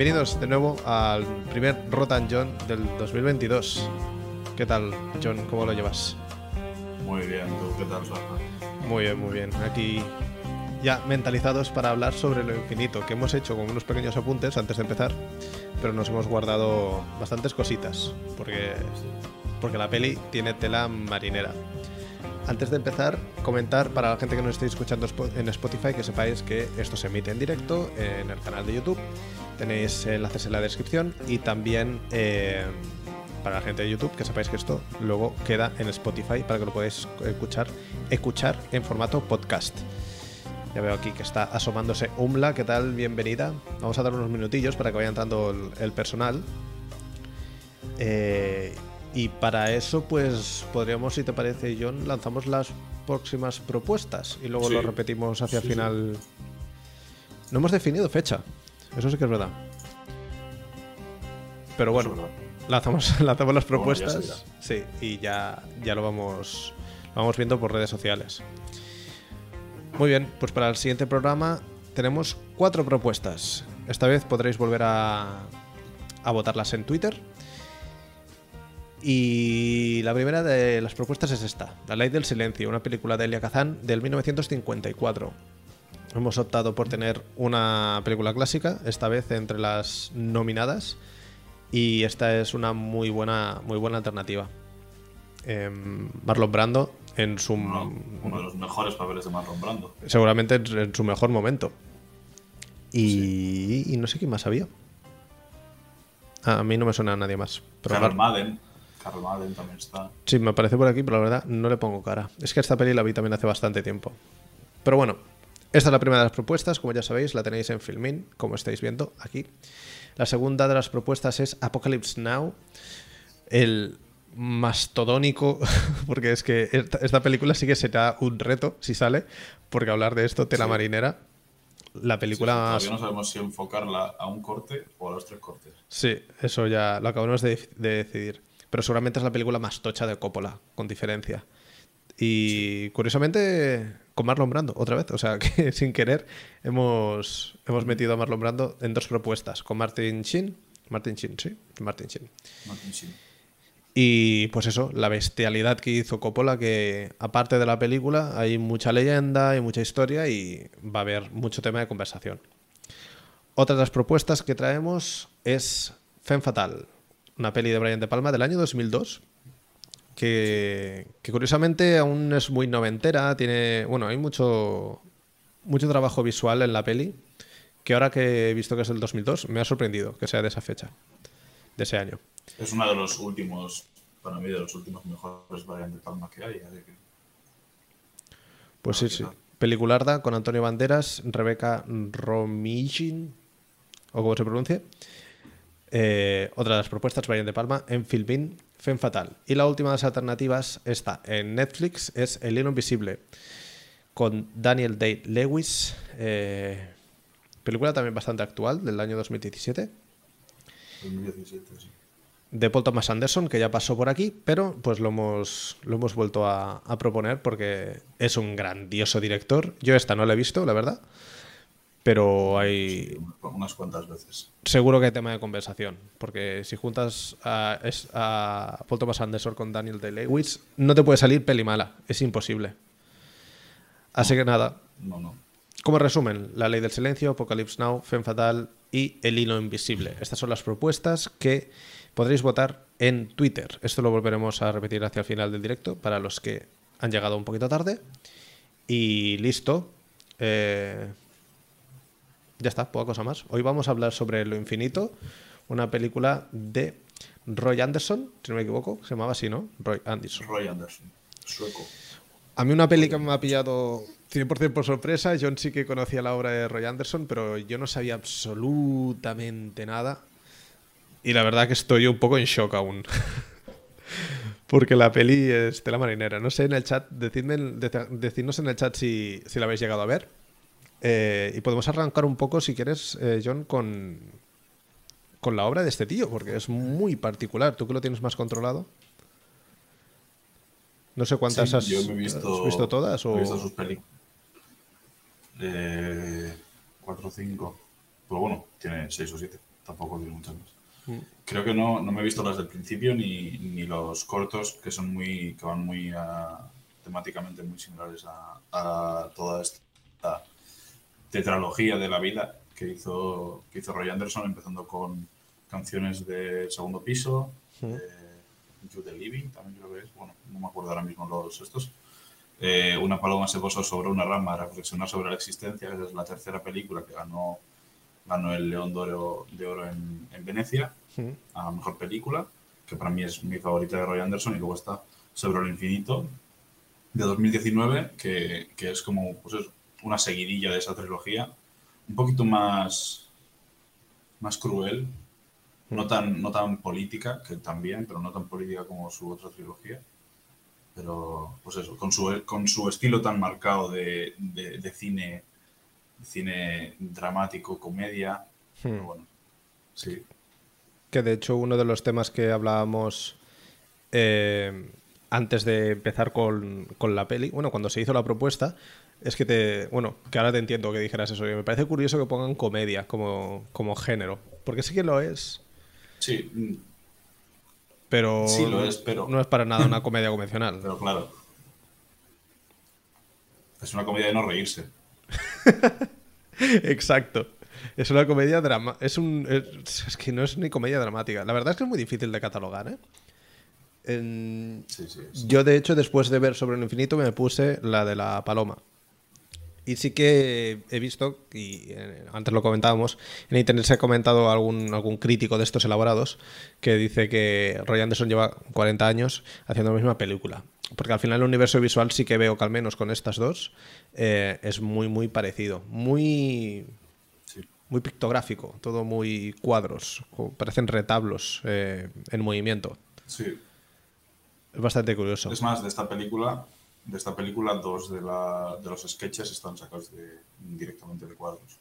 bienvenidos de nuevo al primer Rotan John del 2022. ¿Qué tal, John? ¿Cómo lo llevas? Muy bien, ¿tú qué tal, Rafa? Muy bien, muy bien. Aquí ya mentalizados para hablar sobre lo infinito, que hemos hecho con unos pequeños apuntes antes de empezar, pero nos hemos guardado bastantes cositas, porque, porque la peli tiene tela marinera. Antes de empezar, comentar para la gente que nos esté escuchando en Spotify que sepáis que esto se emite en directo en el canal de YouTube. Tenéis enlaces en la descripción y también eh, para la gente de YouTube que sepáis que esto luego queda en Spotify para que lo podáis escuchar, escuchar en formato podcast. Ya veo aquí que está asomándose Umla, ¿qué tal? Bienvenida. Vamos a dar unos minutillos para que vaya entrando el, personal. Eh, y para eso, pues podríamos, si te parece, John, lanzamos las próximas propuestas y luego lo repetimos hacia el final. No hemos definido fecha, eso sí que es verdad. Pero bueno, lanzamos, lanzamos las propuestas. sí, y ya, ya lo vamos, lo vamos viendo por redes sociales. Muy bien, pues para el siguiente programa tenemos cuatro propuestas. Esta vez podréis volver a, a votarlas en Twitter. Y la primera de las propuestas es esta, La Ley del Silencio, una película de Elia Kazan del 1954. Hemos optado por tener una película clásica, esta vez entre las nominadas, y esta es una muy buena, muy buena alternativa. Em, Marlon Brando en su... Uno, de los mejores papeles de Marlon Brando. Seguramente en su mejor momento. Y, no sé quién más había. a mí no me suena a nadie más. Carl Madden. Carl Madden también está. Sí, me aparece por aquí, pero la verdad no le pongo cara. Es que esta peli la vi también hace bastante tiempo. Pero bueno, esta es la primera de las propuestas, como ya sabéis, la tenéis en Filmin, como estáis viendo aquí. La segunda de las propuestas es Apocalypse Now. El mastodónico, porque es que esta, película sí que será un reto si sale, porque hablar de esto, tela marinera, la película... todavía no sabemos si enfocarla a un corte o a los tres cortes. Sí, eso ya lo acabamos de, decidir. Pero seguramente es la película más tocha de Coppola, con diferencia. Y curiosamente, con Marlon Brando, otra vez. O sea, que sin querer hemos, hemos metido a Marlon Brando en dos propuestas. Con Martin Sheen. Martin Sheen, sí. Martin Sheen. Martin Sheen. Y pues eso, la bestialidad que hizo Coppola, que aparte de la película hay mucha leyenda, hay mucha historia y va a haber mucho tema de conversación. Otra de las propuestas que traemos es Femme Fatal, una peli de Brian De Palma del año 2002, que, que curiosamente aún es muy noventera, tiene, bueno, hay mucho, mucho trabajo visual en la peli, que ahora que he visto que es el 2002, me ha sorprendido que sea de esa fecha, de ese año. Es uno de los últimos, para mí, de los últimos mejores Brian de Palma que hay. Pues sí, sí. Pelicularda con Antonio Banderas, Rebeca Romijin, o como se pronuncie. Eh, otra de las propuestas, Brian de Palma, en Filmin, Fen Fatal. Y la última de las alternativas está en Netflix, es El hilo invisible, con Daniel Day-Lewis. Eh, película también bastante actual, del año 2017. 2017, sí de Paul Thomas Anderson, que ya pasó por aquí, pero pues lo hemos, lo hemos vuelto a, proponer porque es un grandioso director. Yo esta no la he visto, la verdad, pero hay... unas cuantas veces. Seguro que hay tema de conversación, porque si juntas a, a Paul Thomas Anderson con Daniel Day-Lewis, no te puede salir peli mala, es imposible. Así que nada. No, no. Como resumen, La Ley del Silencio, Apocalypse Now, Femme Fatal y El Hilo Invisible. Estas son las propuestas que podréis votar en Twitter. Esto lo volveremos a repetir hacia el final del directo para los que han llegado un poquito tarde. Y listo. Eh, ya está, poca cosa más. Hoy vamos a hablar sobre Lo Infinito, una película de Roy Anderson, si no me equivoco, se llamaba así, ¿no? Roy Anderson. Roy Anderson, sueco. A mí una peli que me ha pillado 100% por sorpresa, John sí que conocía la obra de Roy Anderson, pero yo no sabía absolutamente nada. Y la verdad que estoy un poco en shock aún. Porque la peli es de la marinera. No sé en el chat, decidme, decidnos en el chat si, la habéis llegado a ver. Eh, y podemos arrancar un poco, si quieres, eh, John, con, con la obra de este tío, porque es muy particular. ¿Tú que lo tienes más controlado? No sé cuántas has, visto, todas. He visto sus pelis. Eh, cuatro o cinco. Pero bueno, tiene seis o siete. tampoco vi muchas más. Mm. Creo que no, no me he visto las del principio ni, ni los cortos que son muy que van muy temáticamente muy similares a, a, toda esta tetralogía de la vida que hizo que hizo Roy Anderson empezando con canciones de segundo piso mm. You the Living también creo que es bueno no me acuerdo ahora mismo los estos eh, una paloma se posó sobre una rama a reflexionar sobre la existencia, es la tercera película que ganó, ganó el León de Oro, de oro en, en Venecia, a la mejor película, que para mí es mi favorita de Roy Anderson, y luego está Sobre el Infinito, de 2019, que, que es como pues es una seguidilla de esa trilogía, un poquito más, más cruel, no tan, no tan política, que también, pero no tan política como su otra trilogía pero pues eso, con su, con su estilo tan marcado de, de, cine, cine dramático, comedia, hmm. bueno, sí. Que de hecho uno de los temas que hablábamos eh, antes de empezar con, con, la peli, bueno, cuando se hizo la propuesta, es que te, bueno, que ahora te entiendo que dijeras eso, me parece curioso que pongan comedia como, como género, porque sí que lo es. Sí, pero, sí, lo es, pero no es para nada una comedia convencional. Pero claro. Es una comedia de no reírse. Exacto. Es una comedia drama. Es un. Es, que no es ni comedia dramática. La verdad es que es muy difícil de catalogar, ¿eh? Sí, sí, Yo, de hecho, después de ver sobre el infinito, me puse la de la paloma. Y sí que he visto, y eh, antes lo comentábamos, en internet se ha comentado algún, algún crítico de estos elaborados que dice que Roy Anderson lleva 40 años haciendo la misma película. Porque al final el universo visual sí que veo que al menos con estas dos eh, es muy, muy parecido. Muy, muy pictográfico, todo muy cuadros, parecen retablos eh, en movimiento. Sí. Es bastante curioso. Es más, de esta película de esta película, dos de, la, de los sketches están sacados directamente de cuadros.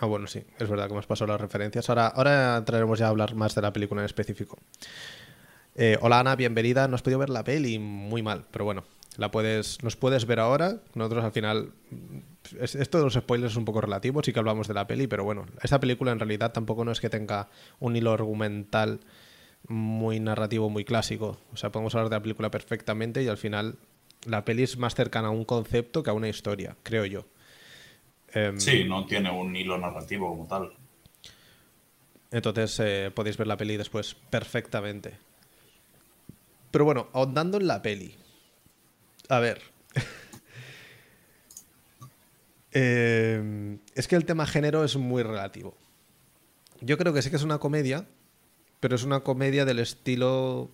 Ah, bueno, sí, es verdad que hemos pasado las referencias. Ahora, ahora entraremos ya a hablar más de la película en específico. Eh, hola Ana, bienvenida. No has podido ver la peli muy mal, pero bueno, la puedes, nos puedes ver ahora. Nosotros al final, esto de los spoilers es un poco relativo, sí que hablamos de la peli, pero bueno, esta película en realidad tampoco no es que tenga un hilo argumental muy narrativo, muy clásico. O sea, podemos hablar de la película perfectamente y al final la peli es más cercana a un concepto que a una historia, creo yo. Em, sí, no tiene un hilo narrativo como tal. Entonces eh, podéis ver la peli después perfectamente. Pero bueno, ahondando en la peli. A ver. Em, es que el tema género es muy relativo. Yo creo que sí que es una comedia, pero es una comedia del estilo.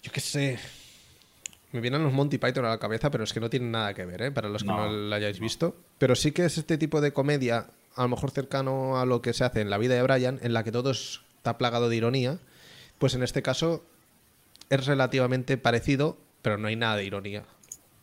Yo qué sé. Me vienen los Monty Python a la cabeza, pero es que no tienen nada que ver, ¿eh? Para los que no, la hayáis visto. Pero sí que es este tipo de comedia, a lo mejor cercano a lo que se hace en la vida de Brian, en la que todo está plagado de ironía. Pues en este caso es relativamente parecido, pero no hay nada de ironía.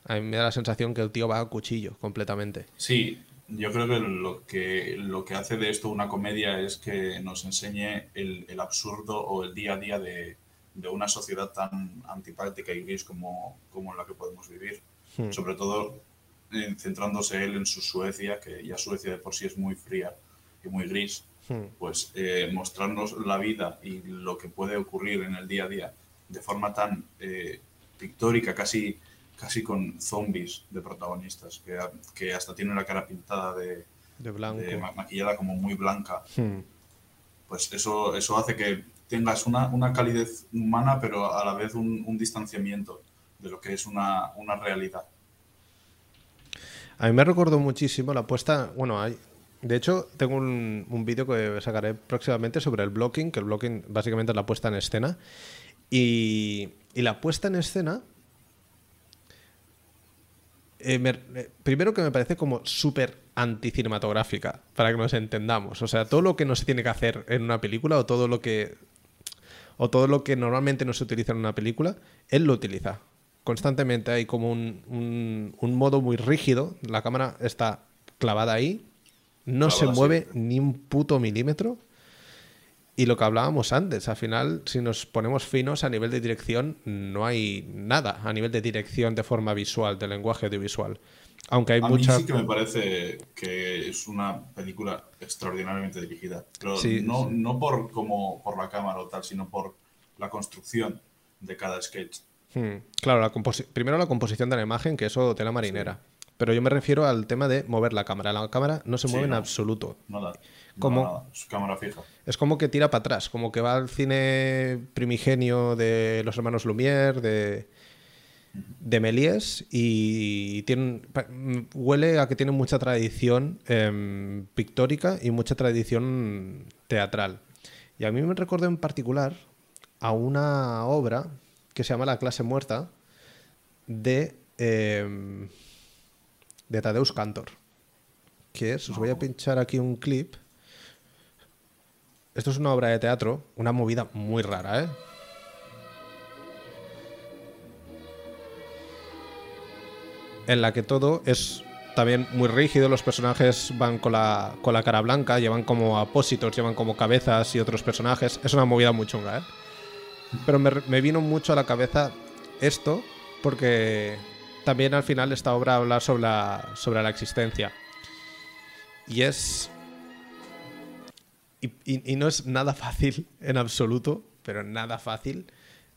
A mí me da la sensación que el tío va a cuchillo completamente. Sí, yo creo que lo que, lo que hace de esto una comedia es que nos enseñe el absurdo o el día a día de, de una sociedad tan antipática y gris como, como en la que podemos vivir. Hmm. Sobre todo eh, centrándose él en su Suecia, que ya Suecia de por sí es muy fría y muy gris, hmm. pues eh, mostrarnos la vida y lo que puede ocurrir en el día a día de forma tan eh, pictórica, casi, casi con zombies de protagonistas, que, que hasta tiene la cara pintada de, de, blanco. maquillada como muy blanca. Hmm. Pues eso, eso hace que tengas una, una calidez humana, pero a la vez un, distanciamiento de lo que es una, una, realidad. A mí me recordó muchísimo la puesta, bueno, hay, de hecho, tengo un, un vídeo que sacaré próximamente sobre el blocking, que el blocking básicamente es la puesta en escena. Y, y la puesta en escena, eh, eh, primero que me parece como súper anticinematográfica, para que nos entendamos. O sea, todo lo que no se tiene que hacer en una película o todo lo que o todo lo que normalmente no se utiliza en una película, él lo utiliza. Constantemente hay como un, modo muy rígido, la cámara está clavada ahí, no se mueve ni un puto milímetro. Y lo que hablábamos antes, al final, si nos ponemos finos a nivel de dirección, no hay nada a nivel de dirección de forma visual, de lenguaje audiovisual. Aunque hay a mucha... mí sí que me parece que es una película extraordinariamente dirigida. Pero Sí, no, sí. no por, como, por la cámara o tal, sino por la construcción de cada sketch. Hmm, Claro, la primero la composición de la imagen, que eso tela marinera. Pero yo me refiero al tema de mover la cámara. La cámara no se mueve en absoluto. Nada. Nada, nada. Es cámara fija. Es como que tira para atrás, como que va al cine primigenio de los hermanos Lumière, de, de Méliès, y tiene, pa- mm, huele a que tiene mucha tradición em, pictórica y mucha tradición teatral. Y a mí me recordó en particular a una obra que se llama La clase muerta de, em, de Tadeusz Kantor. Que es, os voy a pinchar aquí un clip. Esto es una obra de teatro, una movida muy rara, ¿eh? En la que todo es también muy rígido, los personajes van con la, con la cara blanca, llevan como apósitos, llevan como cabezas y otros personajes. Es una movida muy chunga, ¿eh? Pero me, vino mucho a la cabeza esto, porque también al final esta obra habla sobre la, sobre la existencia. Y es y, y- y no es nada fácil en absoluto, pero nada fácil,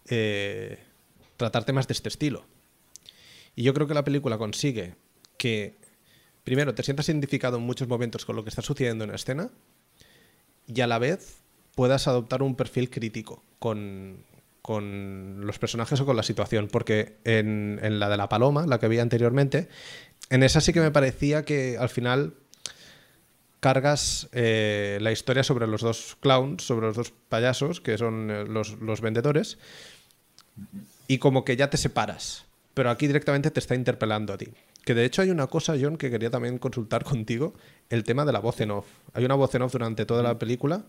eh, tratar temas de este estilo. Y yo creo que la película consigue que, primero, te sientas identificado en muchos momentos con lo que está sucediendo en la escena y a la vez puedas adoptar un perfil crítico con, con los personajes o con la situación. Porque en, en la de la paloma, la que vi anteriormente, en esa sí que me parecía que al final cargas eh, la historia sobre los dos clowns, sobre los dos payasos, que son eh, los, los vendedores, y como que ya te separas. Pero aquí directamente te está interpelando a ti. Que de hecho hay una cosa, John, que quería también consultar contigo, el tema de la voz en off. Hay una voz en off durante toda la película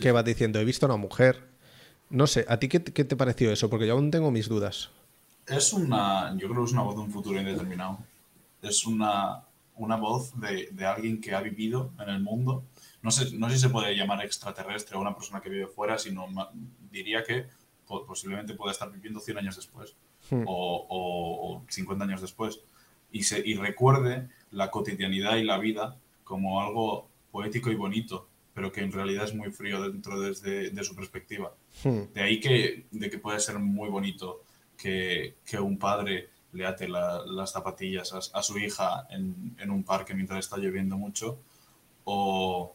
que va diciendo, he visto a una mujer. No sé, ¿a ti qué, qué te pareció eso? Porque yo aún tengo mis dudas. Es una, yo creo que es una voz de un futuro indeterminado. Es una, una voz de, de alguien que ha vivido en el mundo. No sé, no sé si se puede llamar extraterrestre o una persona que vive fuera, sino diría que po- posiblemente pueda estar viviendo 100 años después Hmm. o, o- o 50 años después. Y, se, y recuerde la cotidianidad y la vida como algo poético y bonito, pero que en realidad es muy frío dentro desde de su perspectiva. Hmm. De ahí que, de que puede ser muy bonito que, que un padre le ate la- las zapatillas a, a su hija en, en un parque mientras está lloviendo mucho, o,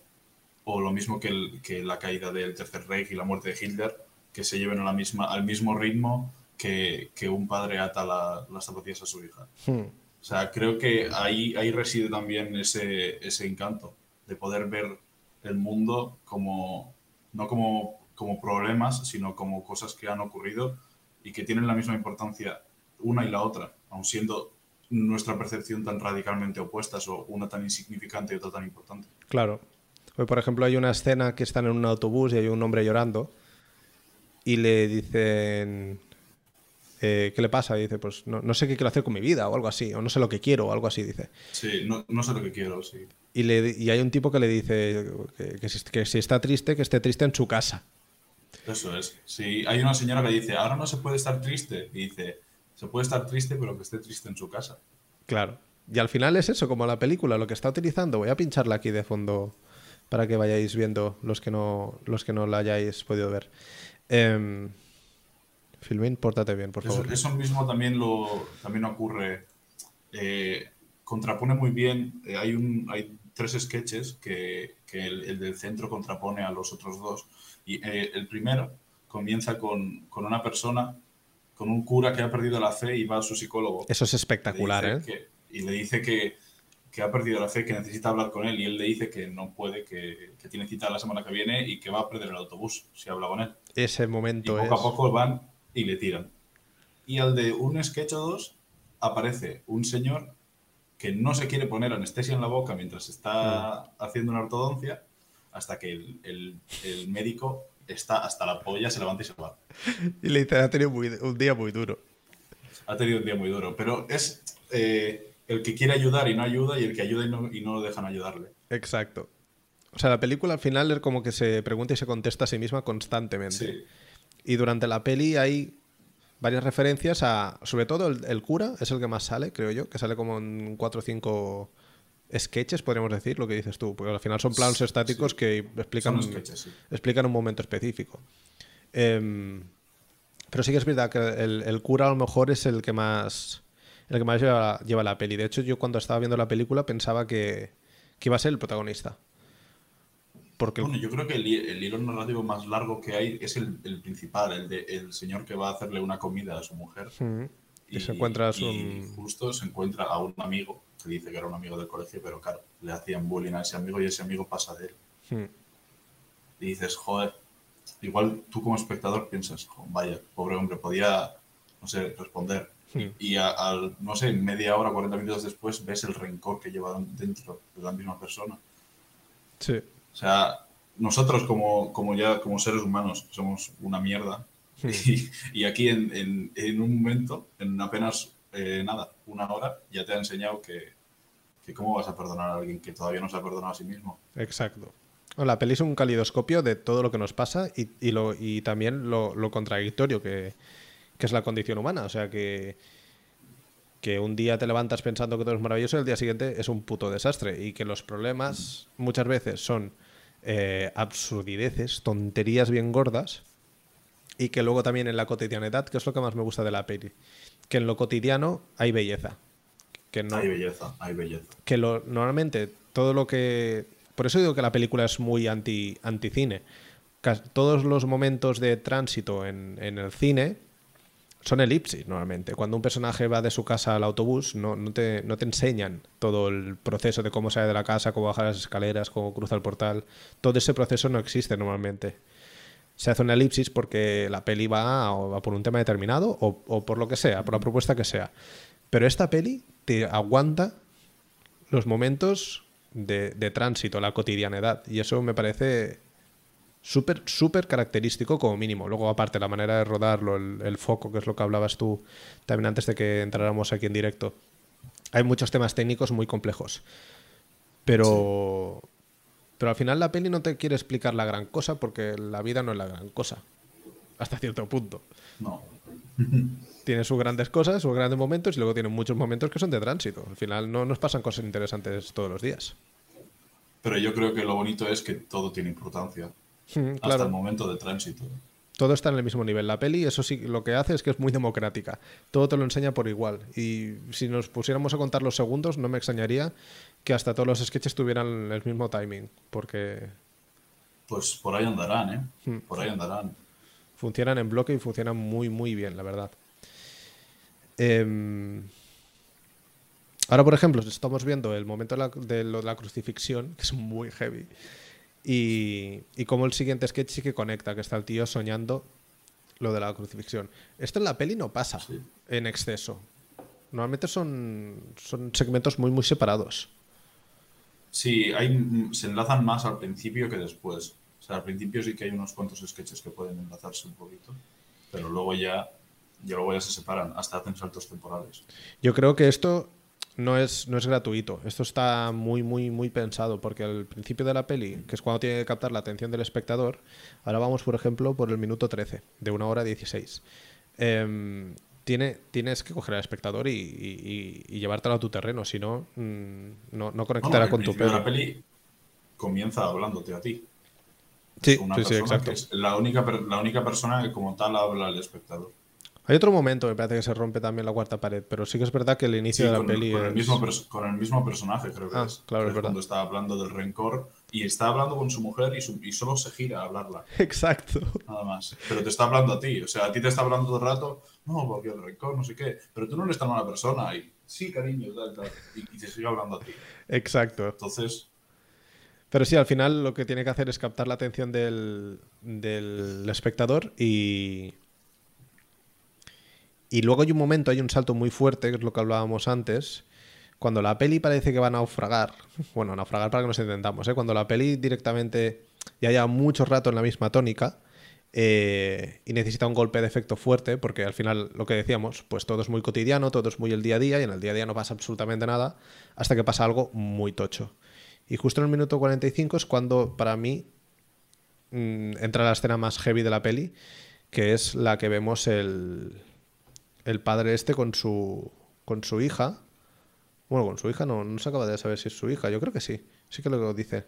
o lo mismo que, el- que la caída del Tercer Reich y la muerte de Hitler, que se lleven a la misma, al mismo ritmo que, que un padre ata la- las zapatillas a su hija. Hmm. O sea, creo que ahí, ahí reside también ese, ese encanto de poder ver el mundo como, no como, como problemas, sino como cosas que han ocurrido y que tienen la misma importancia una y la otra, aun siendo nuestra percepción tan radicalmente opuestas o una tan insignificante y otra tan importante. Claro. Hoy, por ejemplo, hay una escena que están en un autobús y hay un hombre llorando y le dicen, eh, ¿qué le pasa? Y dice, pues no, no sé qué quiero hacer con mi vida o algo así, o no sé lo que quiero o algo así, dice. Sí, no, no sé lo que quiero, sí. Y, le, y hay un tipo que le dice que, que si, que si está triste, que esté triste en su casa. Eso es. Sí, hay una señora que dice, ahora no se puede estar triste. Y dice, se puede estar triste, pero que esté triste en su casa. Claro. Y al final es eso, como la película, lo que está utilizando. Voy a pincharla aquí de fondo para que vayáis viendo los que no, los que no la hayáis podido ver. Em, Filmin, pórtate bien, por Eso, favor. eso mismo también, lo, también ocurre. eh, contrapone muy bien. eh, hay, un, hay tres sketches que, que el, el del centro contrapone a los otros dos. Y eh, el primero comienza con, con una persona, con un cura que ha perdido la fe y va a su psicólogo. Eso es espectacular, ¿eh? que- y le dice que, que ha perdido la fe, que necesita hablar con él. Y él le dice que no puede, que, que tiene cita la semana que viene y que va a perder el autobús si habla con él. Ese Y momento poco es... a poco van y le tiran. Y al de un sketch o dos aparece un señor que no se quiere poner anestesia en la boca mientras está haciendo una ortodoncia hasta que el, el- el médico está hasta la polla, se levanta y se va. Y le dice, ha tenido muy- un día muy duro. Ha tenido un día muy duro, pero es eh, el que quiere ayudar y no ayuda y el que ayuda y no, y no lo dejan ayudarle. Exacto. O sea, la película al final es como que se pregunta y se contesta a sí misma constantemente. Sí. Y durante la peli hay varias referencias a, sobre todo el, cura, es el que más sale, creo yo, que sale como en cuatro o cinco sketches, podríamos decir, lo que dices tú, porque al final son planos estáticos que explican, explican un momento específico. Em, pero sí que es verdad que el, cura a lo mejor es el que más el que más lleva, la peli. De hecho, yo cuando estaba viendo la película pensaba que, iba a ser el protagonista. Porque bueno, yo creo que el, hilo narrativo más largo que hay es el, principal, el de el señor que va a hacerle una comida a su mujer. y, se encuentra justo se encuentra a un amigo que dice que era un amigo del colegio, pero claro, le hacían bullying a ese amigo y ese amigo pasa de él. Y dices, joder, igual tú como espectador piensas, vaya, pobre hombre, podía, no sé, responder. Y, al, no sé, media hora, 40 minutos después ves el rencor que lleva dentro de la misma persona. Sí. O sea, nosotros como, como ya como seres humanos somos una mierda. Y, aquí en, en, un momento, en apenas eh, nada, una hora, ya te ha enseñado que, que cómo vas a perdonar a alguien que todavía no se ha perdonado a sí mismo. Exacto. La peli es un calidoscopio de todo lo que nos pasa y, y, lo, y también lo, lo contradictorio que, que, es la condición humana. O sea, que, que un día te levantas pensando que todo es maravilloso y el día siguiente es un puto desastre. Y que los problemas muchas veces son eh, absurdideces, tonterías bien gordas. Y que luego también en la cotidianidad, que es lo que más me gusta de la peli, que en lo cotidiano hay belleza. Que no, hay belleza, hay belleza. Que lo, normalmente todo lo que por eso digo que la película es muy anti, anti-cine. Todos los momentos de tránsito en, el cine son elipsis normalmente. Cuando un personaje va de su casa al autobús, no, te, no, te, enseñan todo el proceso de cómo sale de la casa, cómo baja las escaleras, cómo cruza el portal. Todo ese proceso no existe normalmente. Se hace una elipsis porque la peli va, va por un tema determinado o, o por lo que sea, por la propuesta que sea. Pero esta peli te aguanta los momentos de, tránsito, la cotidianidad. Y eso me parece súper, súper característico como mínimo. Luego, aparte, la manera de rodarlo, el, foco, que es lo que hablabas tú también antes de que entráramos aquí en directo. Hay muchos temas técnicos muy complejos. Pero... Pero al final la peli no te quiere explicar la gran cosa porque la vida no es la gran cosa. Hasta cierto punto. No. tiene sus grandes cosas, sus grandes momentos y luego tiene muchos momentos que son de tránsito. Al final no nos pasan cosas interesantes todos los días. Pero yo creo que lo bonito es que todo tiene importancia. Hasta el momento de tránsito. Todo está en el mismo nivel. La peli, eso sí, lo que hace es que es muy democrática. Todo te lo enseña por igual. Y si nos pusiéramos a contar los segundos, no me extrañaría que hasta todos los sketches tuvieran el mismo timing. Porque. Pues por ahí andarán, ¿eh? Hmm. Por ahí andarán. Funcionan en bloque y funcionan muy, muy bien, la verdad. Em, ahora, por ejemplo, estamos viendo el momento de, la, crucifixión, que es muy heavy, y, y como el siguiente sketch sí que conecta, que está el tío soñando lo de la crucifixión. Esto en la peli no pasa en exceso. Normalmente son, son segmentos muy, muy separados. Sí, hay, se enlazan más al principio que después. O sea, al principio sí que hay unos cuantos sketches que pueden enlazarse un poquito, pero luego ya y luego ya se separan, hasta hacen saltos temporales. Yo creo que esto no es, no es gratuito, esto está muy, muy, muy pensado, porque al principio de la peli, que es cuando tiene que captar la atención del espectador, ahora vamos, por ejemplo, por el minuto 13, de una hora 16. Em, tiene, tienes que coger al espectador y, llevártelo a tu terreno, si no, mm, no, no conectará con tu peli. La peli comienza hablándote a ti. Sí, sí, exacto. es la única, la única persona que como tal habla al espectador. Hay otro momento, me parece que se rompe también la cuarta pared, pero sí que es verdad que el inicio de la peli. Con, el mismo con el mismo personaje, creo que ah, es. Claro, es, verdad. Cuando está hablando del rencor y está hablando con su mujer y, solo se gira a hablarla. Exacto. Nada más. Pero te está hablando a ti. O sea, a ti te está hablando todo el rato, no, porque el rencor, no sé qué. Pero tú no eres tan mala persona. Y sí, cariño, tal, tal. Y, te sigue hablando a ti. Exacto. Entonces. Pero sí, al final lo que tiene que hacer es captar la atención del, del espectador y y luego hay un momento, hay un salto muy fuerte, que es lo que hablábamos antes, cuando la peli parece que va a naufragar, bueno, naufragar para que nos entendamos, ¿eh? cuando la peli directamente ya lleva mucho rato en la misma tónica eh, y necesita un golpe de efecto fuerte, porque al final lo que decíamos, pues todo es muy cotidiano, todo es muy el día a día y en el día a día no pasa absolutamente nada hasta que pasa algo muy tocho. Y justo en el minuto 45 es cuando para mí mm, entra la escena más heavy de la peli, que es la que vemos el, el padre este con su, con su hija. Bueno, con su hija no, no se acaba de saber si es su hija. Yo creo que sí. Sí que lo dice.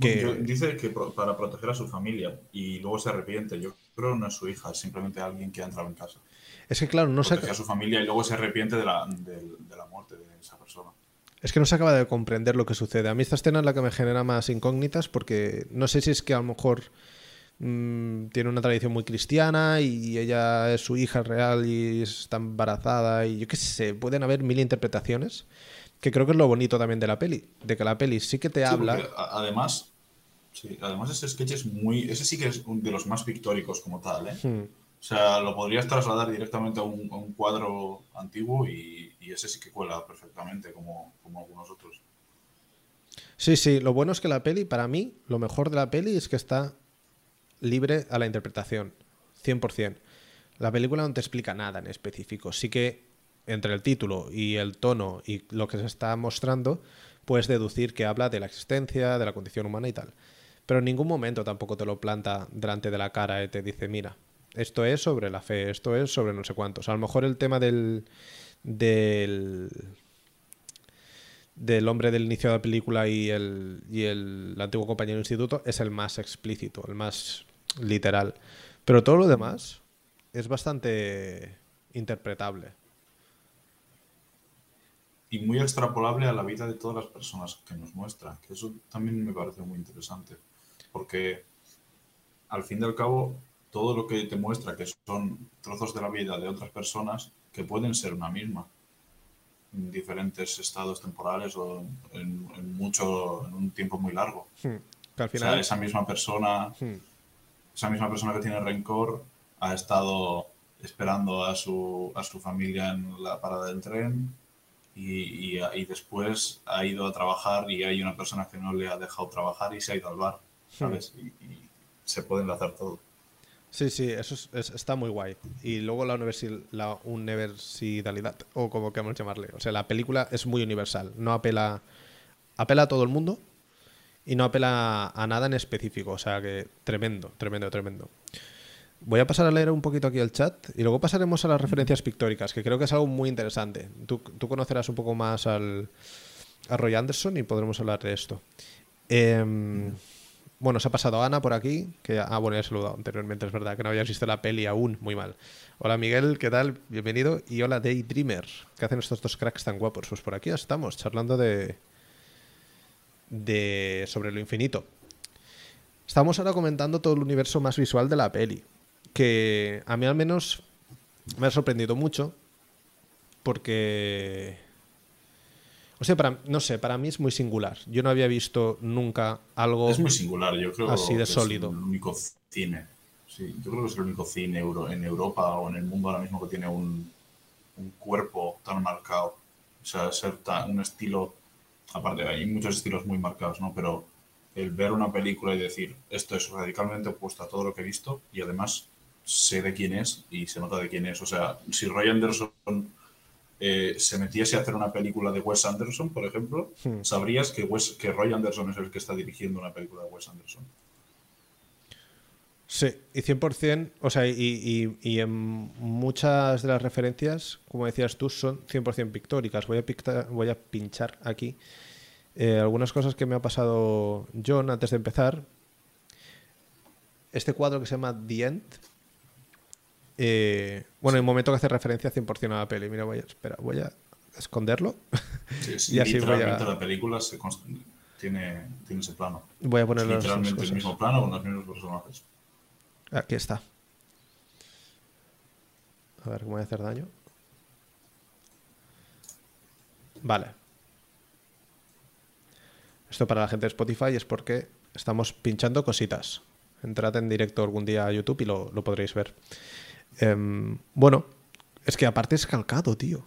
Que... Dice que para proteger a su familia y luego se arrepiente. Yo creo que no es su hija, es simplemente alguien que ha entrado en casa. Es que, claro, no se. a su familia y luego se arrepiente de la, de la muerte de esa persona. Es que no se acaba de comprender lo que sucede. A mí esta escena es la que me genera más incógnitas porque no sé si es que a lo mejor Mm, tiene una tradición muy cristiana y ella es su hija real y está embarazada y yo qué sé, pueden haber mil interpretaciones, que creo que es lo bonito también de la peli, de que la peli sí que te habla... Además, sí, además ese sketch es muy... Ese sí que es de los más pictóricos como tal, ¿eh? Hmm. O sea, lo podrías trasladar directamente a un, cuadro antiguo y, ese sí que cuela perfectamente como, como algunos otros. Sí, sí, lo bueno es que la peli, para mí, lo mejor de la peli es que está libre a la interpretación, 100%. La película no te explica nada en específico. Sí que entre el título y el tono y lo que se está mostrando, puedes deducir que habla de la existencia, de la condición humana y tal. Pero en ningún momento tampoco te lo planta delante de la cara y te dice, mira, esto es sobre la fe, esto es sobre no sé cuántos. A lo mejor el tema del, del, del hombre del inicio de la película y el, y el antiguo compañero de instituto es el más explícito, el más literal. Pero todo lo demás es bastante interpretable. Y muy extrapolable a la vida de todas las personas que nos muestra, que eso también me parece muy interesante. Porque al fin y al cabo, todo lo que te muestra que son trozos de la vida de otras personas que pueden ser una misma en diferentes estados temporales o en, mucho en un tiempo muy largo. Hmm. al final... esa misma persona hmm esa misma persona que tiene rencor ha estado esperando a su, a su familia en la parada del tren y, y, después ha ido a trabajar y hay una persona que no le ha dejado trabajar y se ha ido al bar, ¿sabes? Y, se puede enlazar todo. Sí, sí, eso está muy guay. Y luego la, la universalidad, o como queramos llamarle. O sea, la película es muy universal. No apela, apela a todo el mundo, y no apela a nada en específico. O sea que tremendo, tremendo, tremendo. Voy a pasar a leer un poquito aquí el chat y luego pasaremos a las referencias pictóricas, que creo que es algo muy interesante. Tú, conocerás un poco más al, a Roy Anderson y podremos hablar de esto. Em, bueno, se ha pasado Ana por aquí, que ah, bueno, ya he saludado anteriormente, es verdad que no habías visto la peli aún, muy mal. Hola Miguel, ¿qué tal? Bienvenido. Y hola Daydreamer, ¿qué hacen estos dos cracks tan guapos? Pues por aquí estamos, charlando de, de sobre lo infinito. Estamos ahora comentando todo el universo más visual de la peli, que a mí al menos me ha sorprendido mucho, porque... O sea, para, no sé, para mí es muy singular. Yo no había visto nunca algo... Es muy singular, yo creo. Así de sólido. Es el único cine. Sí, yo creo que es el único cine en Europa o en el mundo ahora mismo que tiene un, un cuerpo tan marcado. O sea, ser un estilo aparte hay muchos estilos muy marcados, ¿no? Pero el ver una película y decir, esto es radicalmente opuesto a todo lo que he visto y además sé de quién es y se nota de quién es. O sea, si Roy Anderson eh, se metiese a hacer una película de Wes Anderson, por ejemplo, hmm. sabrías que, que Roy Anderson es el que está dirigiendo una película de Wes Anderson. Sí, y 100%, o sea, y, y, en muchas de las referencias, como decías tú, son 100% pictóricas. Voy a, voy a pinchar aquí eh, algunas cosas que me ha pasado John antes de empezar. Este cuadro que se llama The End. Eh, bueno, en el momento que hace referencia 100% a la peli. Mira, voy a, espera, voy a esconderlo. Sí, sí, y así voy a... la película se tiene, tiene ese plano. Voy a ponerlo literalmente el mismo plano con los mismos personajes. Aquí está. A ver cómo voy a hacer daño. Vale. Esto para la gente de Spotify es porque estamos pinchando cositas. Entrad en directo algún día a YouTube y lo, podréis ver. Em, bueno, es que aparte es calcado, tío.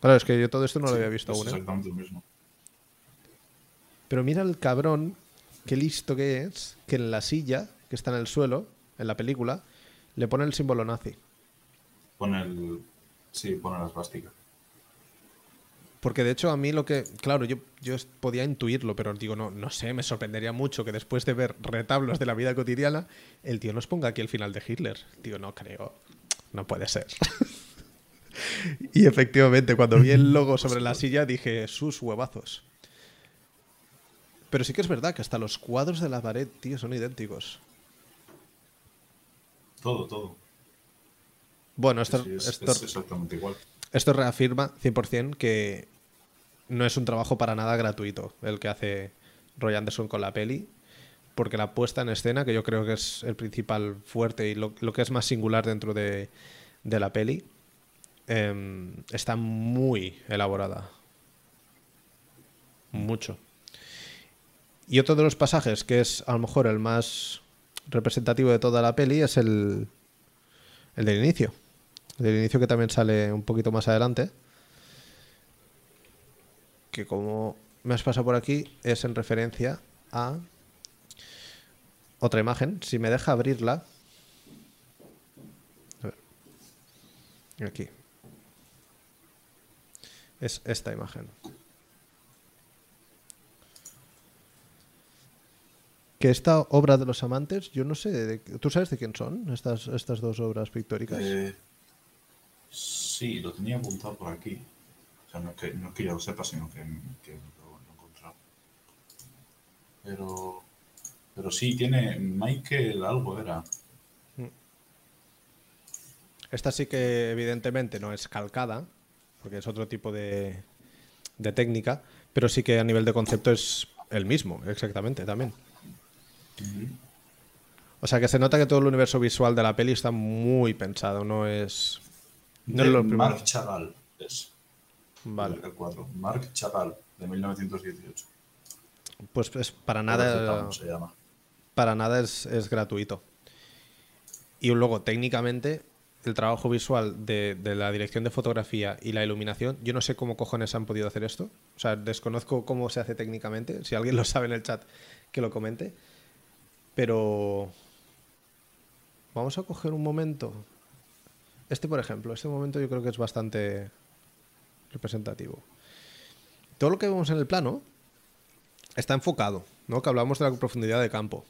Claro, es que yo todo esto no lo había visto aún. ¿eh? Exactamente lo mismo. Pero mira el cabrón, qué listo que es, que en la silla que está en el suelo, en la película, le pone el símbolo nazi. Pone el. Sí, pone la esvástica. Porque de hecho a mí lo que, claro, yo, yo podía intuirlo, pero digo, no, no sé, me sorprendería mucho que después de ver retablos de la vida cotidiana, el tío nos ponga aquí el final de Hitler. Digo, no creo. no puede ser. y efectivamente, cuando vi el logo sobre la silla dije, sus huevazos. Pero sí que es verdad que hasta los cuadros de la pared, tío, son idénticos. Todo, todo. Bueno, esto, es, esto, exactamente igual. Esto reafirma 100% que no es un trabajo para nada gratuito el que hace Roy Anderson con la peli, porque la puesta en escena, que yo creo que es el principal fuerte y lo, que es más singular dentro de, la peli, em, está muy elaborada. Mucho. Y otro de los pasajes que es a lo mejor el más representativo de toda la peli es el, el del inicio. El del inicio que también sale un poquito más adelante. Que como me has pasado por aquí es en referencia a otra imagen. Si me deja abrirla. Aquí. Es esta imagen. Que esta obra de los amantes, yo no sé, ¿tú sabes de quién son estas, estas dos obras pictóricas? Eh, sí, lo tenía apuntado por aquí. O sea, no que, no que ya lo sepa, sino que, que lo, he encontrado. Pero, pero sí, tiene Michael algo, era. Mm. Esta sí que evidentemente no es calcada, porque es otro tipo de, de técnica, pero sí que a nivel de concepto es el mismo, exactamente, también. O sea que se nota que todo el universo visual de la peli está muy pensado, no es. No es lo Marc Chagall es. Vale. El 4. Marc Chagall, de 1918. Pues es para nada. Se llama. Para nada es, es, gratuito. Y luego, técnicamente, el trabajo visual de, de, la dirección de fotografía y la iluminación, yo no sé cómo cojones han podido hacer esto. O sea, desconozco cómo se hace técnicamente. Si alguien lo sabe en el chat, que lo comente. Pero vamos a coger un momento. Este, por ejemplo, este momento yo creo que es bastante representativo. Todo lo que vemos en el plano está enfocado, ¿no? Que hablamos de la profundidad de campo.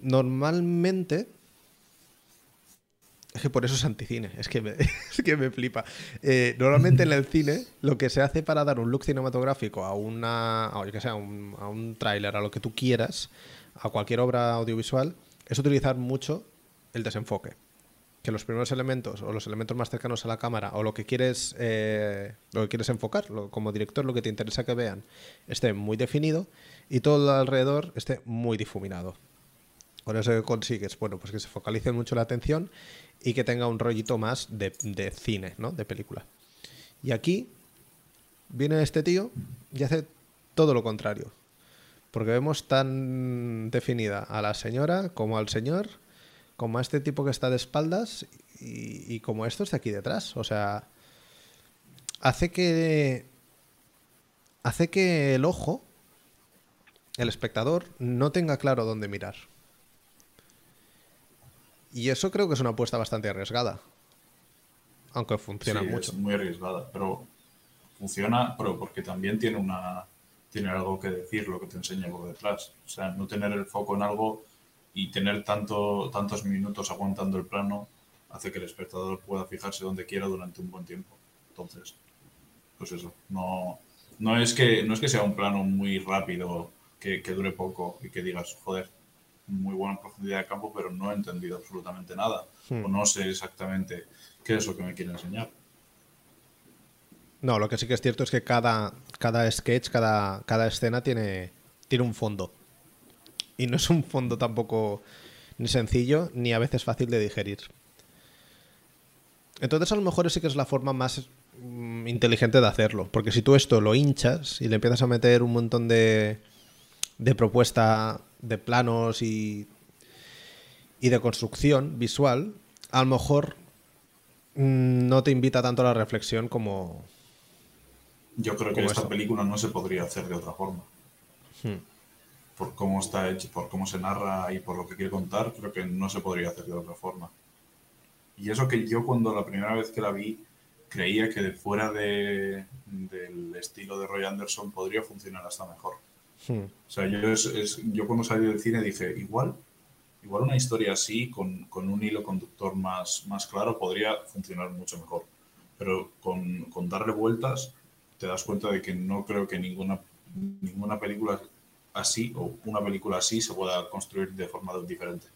Normalmente es que por eso es anticine, es que me, es que me flipa. Eh, normalmente en el cine lo que se hace para dar un look cinematográfico a una, a, que sea, un, a tráiler, a lo que tú quieras, a cualquier obra audiovisual, es utilizar mucho el desenfoque. Que los primeros elementos o los elementos más cercanos a la cámara o lo que quieres, eh, lo que quieres enfocar, como director lo que te interesa que vean, esté muy definido y todo alrededor esté muy difuminado. Con eso consigues, bueno, pues que se focalice mucho la atención y que tenga un rollito más de, cine, ¿no? De película. Y aquí viene este tío y hace todo lo contrario. Porque vemos tan definida a la señora como al señor, como a este tipo que está de espaldas y, y como estos de aquí detrás. O sea, hace que. Hace que el ojo, el espectador, no tenga claro dónde mirar. Y eso creo que es una apuesta bastante arriesgada. Aunque funciona mucho. Es muy arriesgada, pero funciona, pero porque también tiene una tiene algo que decir lo que te enseña por detrás. O sea, no tener el foco en algo y tener tanto, tantos minutos aguantando el plano hace que el espectador pueda fijarse donde quiera durante un buen tiempo. Entonces, pues eso, no, no, es, que, no es que sea un plano muy rápido que, que dure poco y que digas, joder, muy buena profundidad de campo, pero no he entendido absolutamente nada. Hmm. O no sé exactamente qué es lo que me quiere enseñar. No, lo que sí que es cierto es que cada, cada sketch, cada, cada escena tiene, tiene un fondo. Y no es un fondo tampoco ni sencillo ni a veces fácil de digerir. Entonces a lo mejor sí que es la forma más mm, inteligente de hacerlo. Porque si tú esto lo hinchas y le empiezas a meter un montón de, de propuesta de planos y, y de construcción visual, a lo mejor mm, no te invita tanto a la reflexión como... Yo creo que esta película no se podría hacer de otra forma. Hmm. Por cómo está hecho, por cómo se narra y por lo que quiere contar, creo que no se podría hacer de otra forma. Y eso que yo cuando la primera vez que la vi creía que fuera de, del estilo de Roy Anderson podría funcionar hasta mejor. Hmm. O sea, yo, es, yo cuando salí del cine dije, igual, igual una historia así, con, con, un hilo conductor más, más claro, podría funcionar mucho mejor. Pero con, con, darle vueltas, te das cuenta de que no creo que ninguna, ninguna película así o una película así se pueda construir de forma diferente.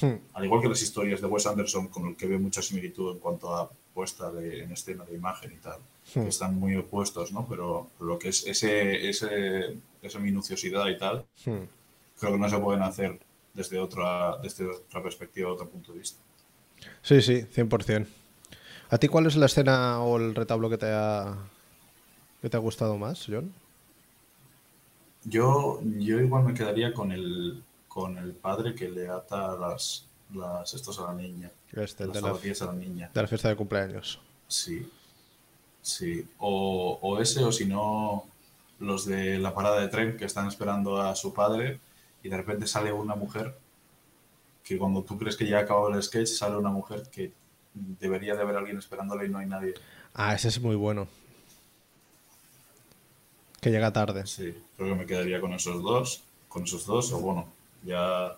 Hmm. Al igual que las historias de Wes Anderson, con el que veo mucha similitud en cuanto a puesta de, en escena de imagen y tal, que hmm. están muy opuestos, ¿no? Pero lo que es ese, ese, esa minuciosidad y tal, hmm. creo que no se pueden hacer desde otra, desde otra perspectiva, otro punto de vista. Sí, sí, 100%. ¿A ti cuál es la escena o el retablo que te ha, que te ha gustado más, John? Yo, yo igual me quedaría con el, con el padre que le ata las, las estos a la niña. Este, las de la, a la niña. De la fiesta de cumpleaños. Sí. Sí. O, o ese, o si no, los de la parada de tren que están esperando a su padre y de repente sale una mujer que cuando tú crees que ya ha acabado el sketch, sale una mujer que debería de haber alguien esperándole y no hay nadie. Ah, ese es muy bueno. Que llega tarde. Sí, creo que me quedaría con esos dos. Con esos dos, o bueno, ya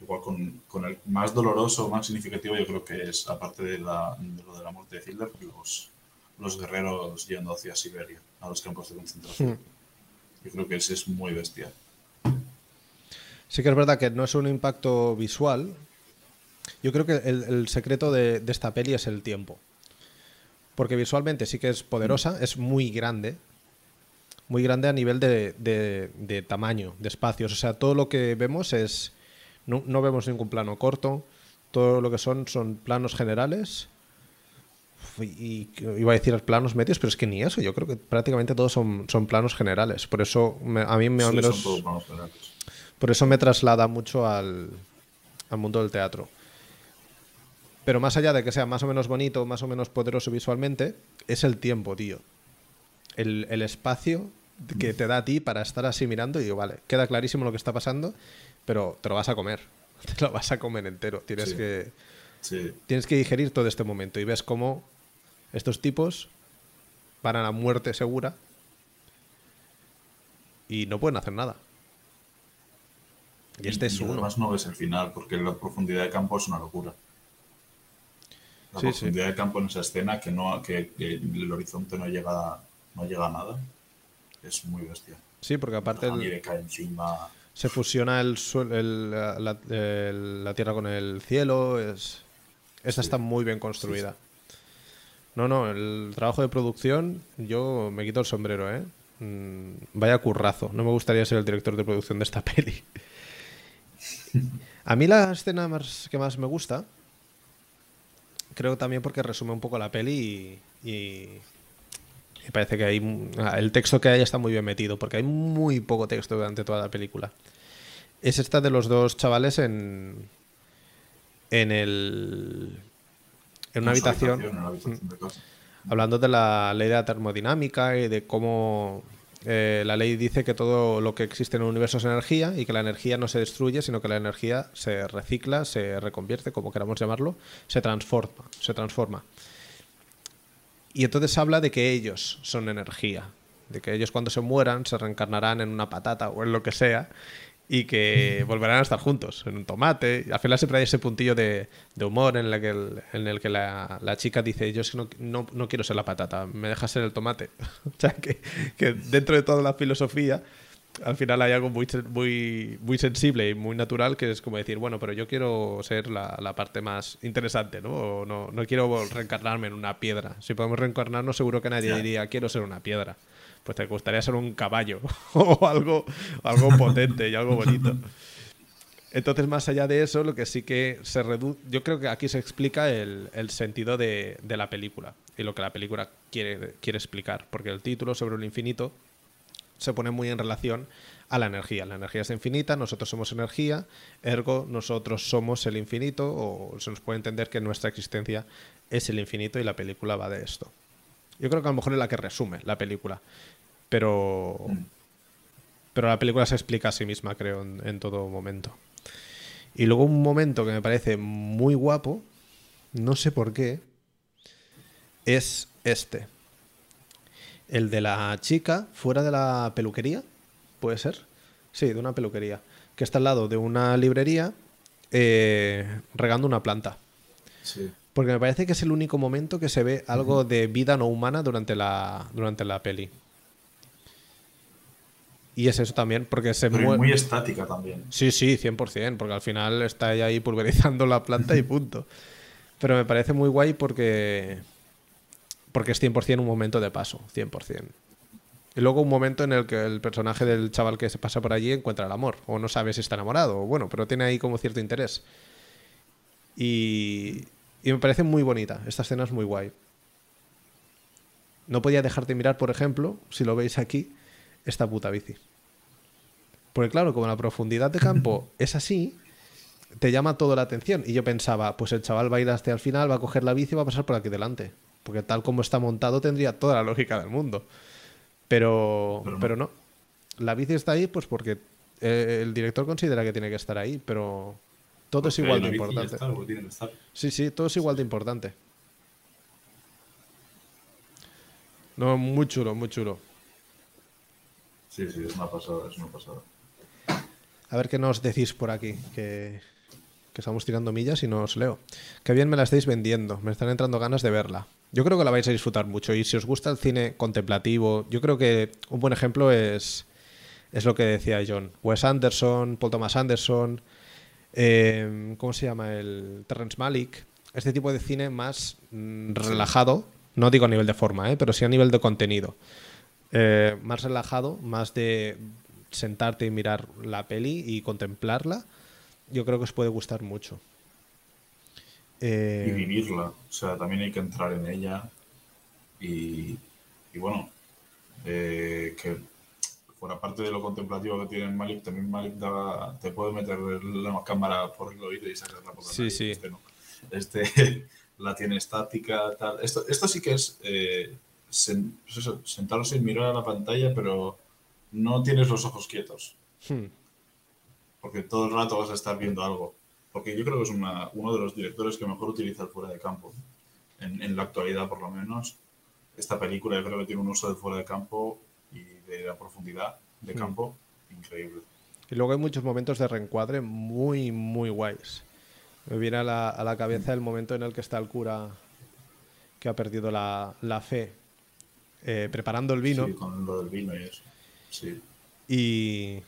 igual con, con el más doloroso, más significativo, yo creo que es, aparte de, la, de lo de la muerte de Hitler, los, los guerreros yendo hacia Siberia, a los campos de concentración. Hmm. Yo creo que ese es muy bestial. Sí que es verdad que no es un impacto visual. Yo creo que el, secreto de, esta peli es el tiempo. Porque visualmente sí que es poderosa, es muy grande. Muy grande a nivel de, tamaño, de espacios. O sea, todo lo que vemos es... No, vemos ningún plano corto. Todo lo que son son planos generales. Y, iba a decir planos medios, pero es que ni eso. Yo creo que prácticamente todos son, son planos generales. Por eso a mí me al menos... Por eso me traslada mucho al, mundo del teatro. Pero más allá de que sea más o menos bonito, más o menos poderoso visualmente, es el tiempo, tío. El, espacio que te da a ti para estar así mirando y digo, vale, queda clarísimo lo que está pasando, pero te lo vas a comer. Te lo vas a comer entero. Tienes, que, tienes que digerir todo este momento y ves cómo estos tipos van a la muerte segura y no pueden hacer nada. Y este es uno. Además no ves el final, porque la profundidad de campo es una locura. La profundidad de campo en esa escena, que no que, el horizonte no llega, no llega a nada, es muy bestia. Sí, porque aparte encima. se fusiona el, el, la, tierra con el cielo. Es, esa está muy bien construida. No, no, el trabajo de producción, yo me quito el sombrero, ¿eh? Mm, vaya currazo. No me gustaría ser el director de producción de esta peli. A mí la escena que más me gusta, creo también porque resume un poco la peli y, parece que hay el texto que hay está muy bien metido, porque hay muy poco texto durante toda la película. Es esta de los dos chavales en en el en una habitación, hablando de la ley de la termodinámica y de cómo eh, la ley dice que todo lo que existe en el universo es energía y que la energía no se destruye, sino que la energía se recicla, se reconvierte, como queramos llamarlo, se transforma, se transforma. Y entonces habla de que ellos son energía, de que ellos cuando se mueran se reencarnarán en una patata o en lo que sea y que volverán a estar juntos en un tomate. Al final siempre hay ese puntillo de, humor en, que en el que la, chica dice, yo no, no, quiero ser la patata, me dejas ser el tomate. o sea, que, que, dentro de toda la filosofía, al final hay algo muy, muy, muy sensible y muy natural que es como decir, bueno, pero yo quiero ser la, la parte más interesante, ¿no? no, no quiero reencarnarme en una piedra. Si podemos reencarnarnos, seguro que nadie diría, quiero ser una piedra pues te gustaría ser un caballo o algo, algo potente y algo bonito. Entonces, más allá de eso, lo que sí que se reduce, yo creo que aquí se explica el, sentido de, la película y lo que la película quiere, quiere explicar, porque el título sobre el infinito se pone muy en relación a la energía. La energía es infinita, nosotros somos energía, ergo nosotros somos el infinito, o se nos puede entender que nuestra existencia es el infinito y la película va de esto. Yo creo que a lo mejor es la que resume la película. Pero. Pero la película se explica a sí misma, creo, en, todo momento. Y luego un momento que me parece muy guapo, no sé por qué, es este. El de la chica fuera de la peluquería, ¿puede ser? Sí, de una peluquería. Que está al lado de una librería eh, regando una planta. Sí. Porque me parece que es el único momento que se ve algo de vida no humana durante la, durante la peli. Y es eso también, porque se mueve. muy estática también. Sí, sí, 100%, porque al final está ella ahí pulverizando la planta y punto. Pero me parece muy guay porque. Porque es 100% un momento de paso, 100%. Y luego un momento en el que el personaje del chaval que se pasa por allí encuentra el amor, o no sabe si está enamorado, o bueno, pero tiene ahí como cierto interés. Y, y me parece muy bonita, esta escena es muy guay. No podía dejar de mirar, por ejemplo, si lo veis aquí, esta puta bici. Porque claro, como la profundidad de campo es así, te llama toda la atención. Y yo pensaba, pues el chaval va a ir hasta el final, va a coger la bici y va a pasar por aquí delante. Porque tal como está montado tendría toda la lógica del mundo. Pero, Pero no. pero no. La bici está ahí pues porque eh, el director considera que tiene que estar ahí, pero todo es igual de importante. está, porque tiene que estar. Sí, sí, todo es igual de importante. No, muy chulo, muy chulo. Sí, sí, es una pasada, es una pasada. A ver qué nos decís por aquí, que, que estamos tirando millas y no os leo. Qué bien me la estáis vendiendo, me están entrando ganas de verla. Yo creo que la vais a disfrutar mucho y si os gusta el cine contemplativo, yo creo que un buen ejemplo es, es lo que decía John. Wes Anderson, Paul Thomas Anderson, eh, ¿cómo se llama? El Terrence Malick. Este tipo de cine más mm, relajado, no digo a nivel de forma, ¿eh? pero sí a nivel de contenido. Eh, más relajado, más de sentarte y mirar la peli y contemplarla, yo creo que os puede gustar mucho. Eh, Y vivirla. O sea, también hay que entrar en ella. Y, y bueno, eh, que fuera parte de lo contemplativo que tiene Malik, también Malik da- te puede meter la cámara por el oído y sacarla por la Sí, sí. Este, no. Este la tiene estática, tal. Esto, esto sí que es eh, sen- pues eso, sentarse y mirar a la pantalla, pero no tienes los ojos quietos. hmm, porque todo el rato vas a estar viendo algo. Porque yo creo que es una- uno de los directores que mejor utiliza el fuera de campo. En, en la actualidad, por lo menos. Esta película yo creo que tiene un uso del fuera de campo de la profundidad de Hmm. campo increíble. Y luego hay muchos momentos de reencuadre muy, muy guays. Me viene a la, a la cabeza el momento en el que está el cura que ha perdido la, la fe eh, preparando el vino Sí, con lo del vino y eso. Sí. y,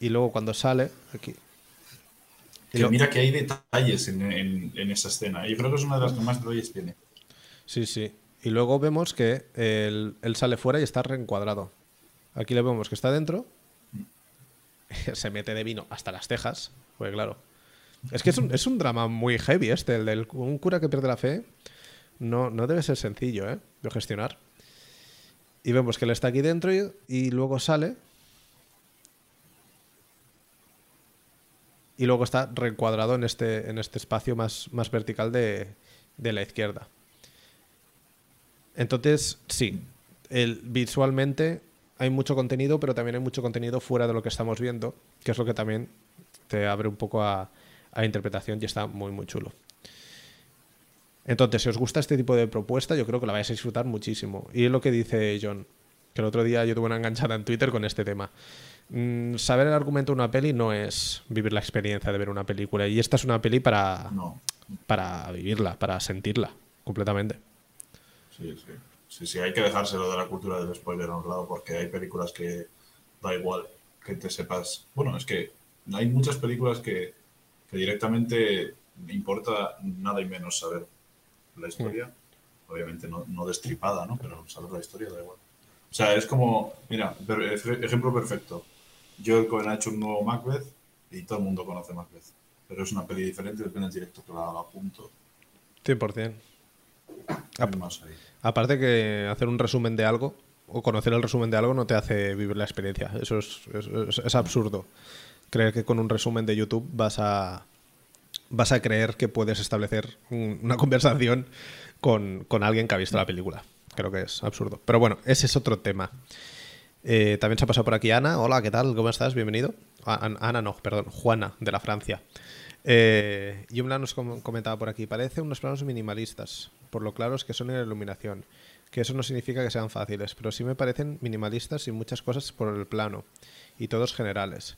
y luego cuando sale aquí. Que lo- mira que hay detalles en, en- en esa escena. Yo creo que es una de las que más detalles tiene. Sí, sí. Y luego vemos que él, sale fuera y está reencuadrado. Aquí le vemos que está dentro. Se mete de vino hasta las cejas. Pues claro. Es que es un, es un drama muy heavy este, el del un cura que pierde la fe. No, no debe ser sencillo, ¿eh? De gestionar. Y vemos que él está aquí dentro y, y luego sale. Y luego está reencuadrado en este, en este espacio más, más vertical de, de la izquierda. Entonces, sí, el, visualmente hay mucho contenido, pero también hay mucho contenido fuera de lo que estamos viendo, que es lo que también te abre un poco a, a interpretación y está muy, muy chulo. Entonces, si os gusta este tipo de propuesta, yo creo que la vais a disfrutar muchísimo. Y es lo que dice John, que el otro día yo tuve una enganchada en Twitter con este tema. Mm, saber el argumento de una peli no es vivir la experiencia de ver una película. Y esta es una peli para, No. para vivirla, para sentirla completamente. Sí, sí. Sí, sí, hay que dejárselo de la cultura del spoiler a un lado porque hay películas que da igual que te sepas. Bueno, es que hay muchas películas que, que directamente me importa nada y menos saber la historia. Obviamente no, no destripada, ¿no? Pero saber la historia da igual. O sea, es como, mira, ejemplo perfecto. Joel Cohen ha hecho un nuevo Macbeth y todo el mundo conoce Macbeth. Pero es una peli diferente, depende del directo que la haga, punto. 100%. No hay más ahí. Aparte que hacer un resumen de algo o conocer el resumen de algo no te hace vivir la experiencia. Eso es, es- es- es absurdo. Creer que con un resumen de YouTube vas a vas a creer que puedes establecer un- una conversación con, con alguien que ha visto la película. Creo que es absurdo. Pero bueno, ese es otro tema. Eh, también se ha pasado por aquí Ana. Hola, ¿qué tal? ¿Cómo estás? Bienvenido. Ah, An- Ana, no, perdón, Juana, de la Francia. Eh, Yumla nos com- comentaba por aquí, parece unos planos minimalistas, por lo claros que son en la iluminación, que eso no significa que sean fáciles, pero sí me parecen minimalistas y muchas cosas por el plano, y todos generales.